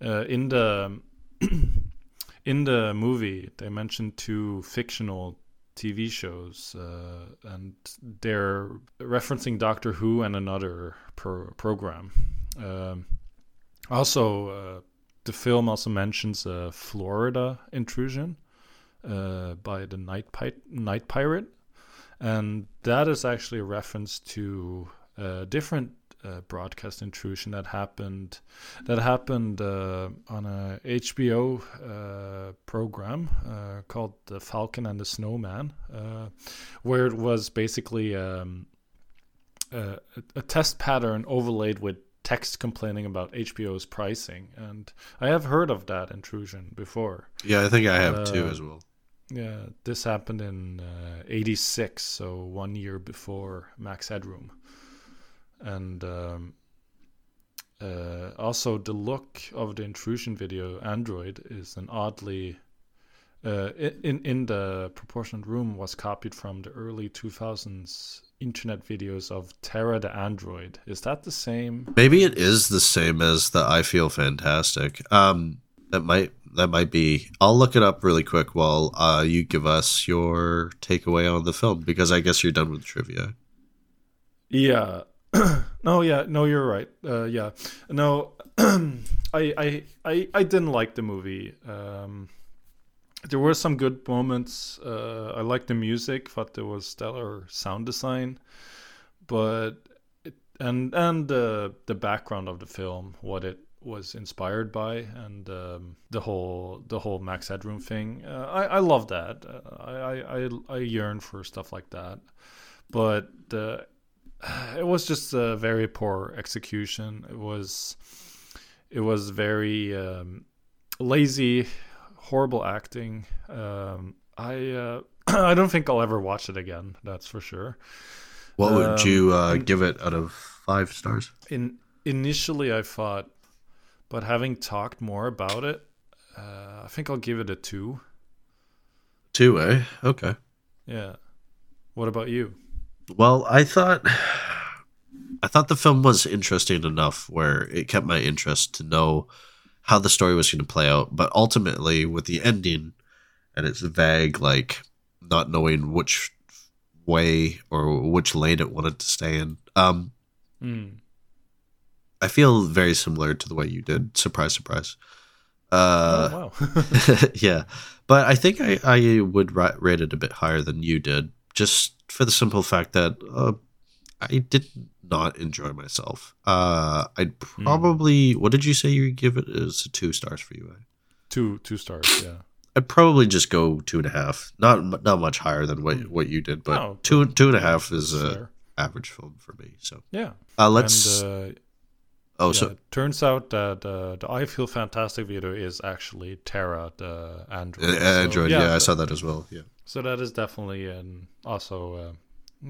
Uh, in the in the movie, they mentioned two fictional TV shows, uh, and they're referencing Doctor Who and another pro- program. Um, also, uh, the film also mentions a Florida intrusion uh, by the Night, Pi- Night Pirate, and that is actually a reference to a different uh, broadcast intrusion that happened that happened uh, on a HBO uh, program uh, called The Falcon and the Snowman, uh, where it was basically um, a, a test pattern overlaid with text complaining about HBO's pricing, and I have heard of that intrusion before. Yeah, I think I have too Uh, as well. Yeah, this happened in uh, '86, so one year before Max Headroom, and um, uh, also the look of the intrusion video Android is an oddly. Uh, in in the proportionate room was copied from the early 2000s internet videos of Tara the Android. Is that the same? Maybe it is the same as the I Feel Fantastic. Um, that might that might be. I'll look it up really quick while uh, you give us your takeaway on the film because I guess you're done with trivia. Yeah. no, yeah, no, you're right. Uh, yeah, no, I, I, I, I didn't like the movie. Um, there were some good moments. Uh, I liked the music. Thought there was stellar sound design, but it, and and the the background of the film, what it was inspired by, and um, the whole the whole Max Headroom thing. Uh, I I love that. Uh, I, I I yearn for stuff like that, but uh, it was just a very poor execution. It was it was very um, lazy horrible acting. Um, I uh, I don't think I'll ever watch it again. That's for sure. What would Um, you uh, and- give it out of five stars? In initially, I thought, but having talked more about it, uh, I think I'll give it a two. Two, eh? Okay. Yeah. What about you? Well, I thought I thought the film was interesting enough where it kept my interest to know how the story was going to play out, but ultimately with the ending and it's vague like not knowing which way or which lane it wanted to stay in. Um Hmm. I feel very similar to the way you did. Surprise, surprise. Uh, oh wow. yeah, but I think I, I would rate it a bit higher than you did, just for the simple fact that uh, I did not enjoy myself. Uh, I'd probably. What did you say you give it? Is two stars for you? two two stars. Yeah. I'd probably just go two and a half. Not not much higher than what what you did, but two two and a half is a fair. average film for me. So Yeah. uh, let's. And, uh, oh, yeah, so it turns out that uh, the I Feel Fantastic video is actually Tara, the Android. uh, So, Android. yeah, I saw that as well. Yeah. So that is definitely an also uh,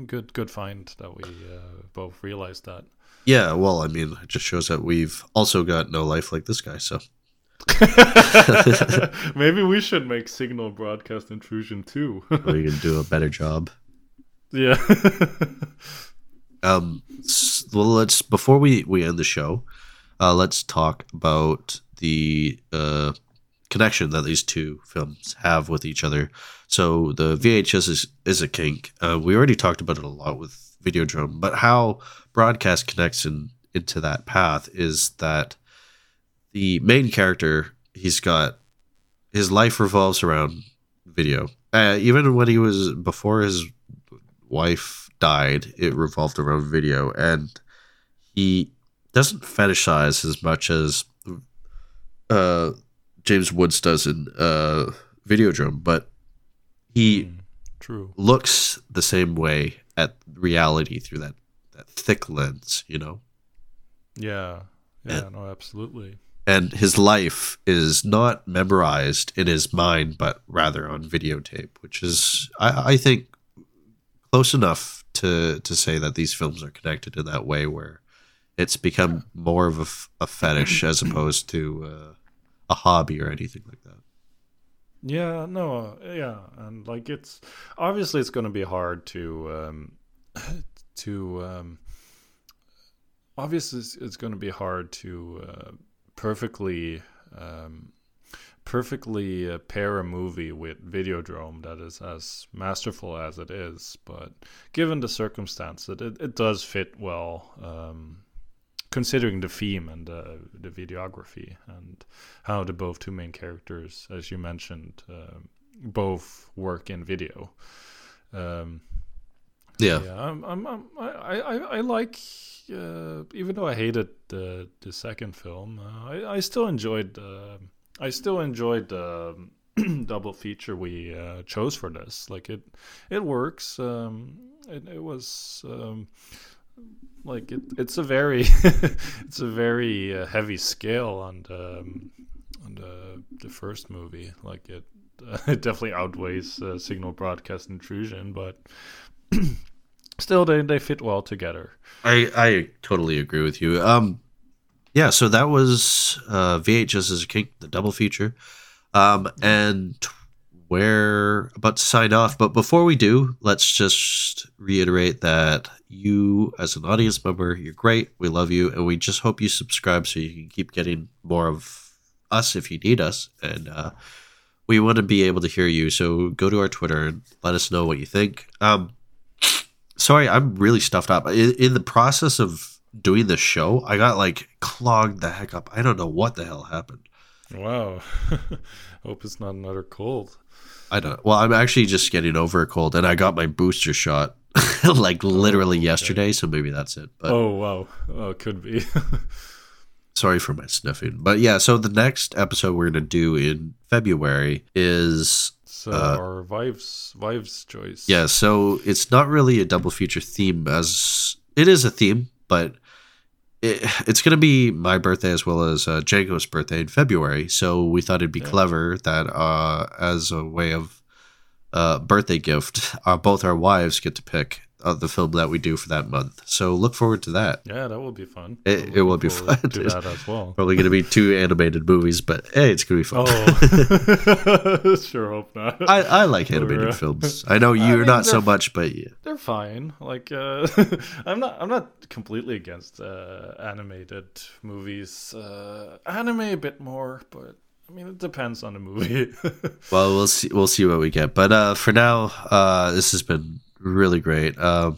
good good find that we uh, both realized that. Yeah, well, I mean, it just shows that we've also got no life like this guy. So Maybe we should make Signal Broadcast Intrusion too. we can do a better job. yeah. Um, well, let's before we we end the show, uh, let's talk about the uh connection that these two films have with each other. So the VHS is is a kink. Uh, we already talked about it a lot with Videodrome, but how broadcast connects in into that path is that the main character he's got his life revolves around video. Uh, even when he was before his wife died, it revolved around video, and he doesn't fetishize as much as uh, James Woods does in uh, Videodrome, but he True. looks the same way at reality through that that thick lens, you know. Yeah. Yeah, no, absolutely. and his life is not memorized in his mind, but rather on videotape, which is, I, I think, close enough to to say that these films are connected in that way, where it's become more of a, f- a fetish as opposed to uh, a hobby or anything like that. Yeah, no, yeah, and like it's obviously it's going to be hard to um to um obviously it's, it's going to be hard to uh, perfectly um perfectly uh, pair a movie with Videodrome that is as masterful as it is, but given the circumstance that it, it does fit well um considering the theme and the, the videography and how the both two main characters, as you mentioned, um both work in video. Um, Yeah. yeah. I'm, I'm, I'm, I, I, I like, uh, even though I hated the the second film, uh, I, I still enjoyed. Uh, I still enjoyed the double feature we uh, chose for this. Like it, it works. Um, it, it was. Um, like it, it's a very it's a very uh, heavy scale on the um, on the the first movie like it uh, it definitely outweighs uh, signal broadcast intrusion but still they, they fit well together I I totally agree with you. Um, yeah. So that was uh, a kink, the double feature, um, and we're about to sign off. But before we do, let's just reiterate that you, as an audience member, you're great. We love you, and we just hope you subscribe so you can keep getting more of us if you need us, and uh, we want to be able to hear you. So go to our Twitter and let us know what you think. Um, sorry, I'm really stuffed up. In, in the process of doing this show, I got like clogged the heck up. I don't know what the hell happened. Wow. Hope it's not another cold. I don't. Well, I'm actually just getting over a cold, and I got my booster shot like literally yesterday, so maybe that's it. But Oh wow. Oh, could be. sorry for my sniffing. But yeah, so the next episode we're gonna do in February is so Uh, our wives wives choice. yeah. So it's not really a double feature theme as it is a theme, but it, it's gonna be my birthday as well as uh, Django's birthday in February. So we thought it'd be Yeah. clever that uh, as a way of uh, birthday gift, uh, both our wives get to pick the film that we do for that month. So look forward to that. Yeah, that will be fun. It, it will be fun. To that as well. Probably going to be two animated movies, but hey, it's going to be fun. Oh, sure hope not. I, I like animated films. I know you're mean, not so much, but yeah. They're fine. Like uh, I'm not. I'm not completely against uh, animated movies. Uh, anime a bit more, but I mean it depends on the movie. Well, we'll see. We'll see what we get. But uh, for now, uh, this has been really great. Um,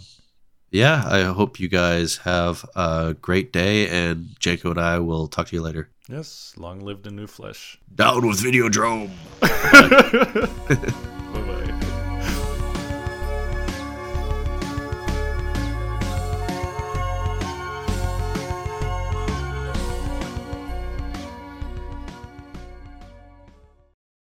yeah, I hope you guys have a great day, and Jacob and I will talk to you later. yes, long live the new flesh. Down with Videodrome.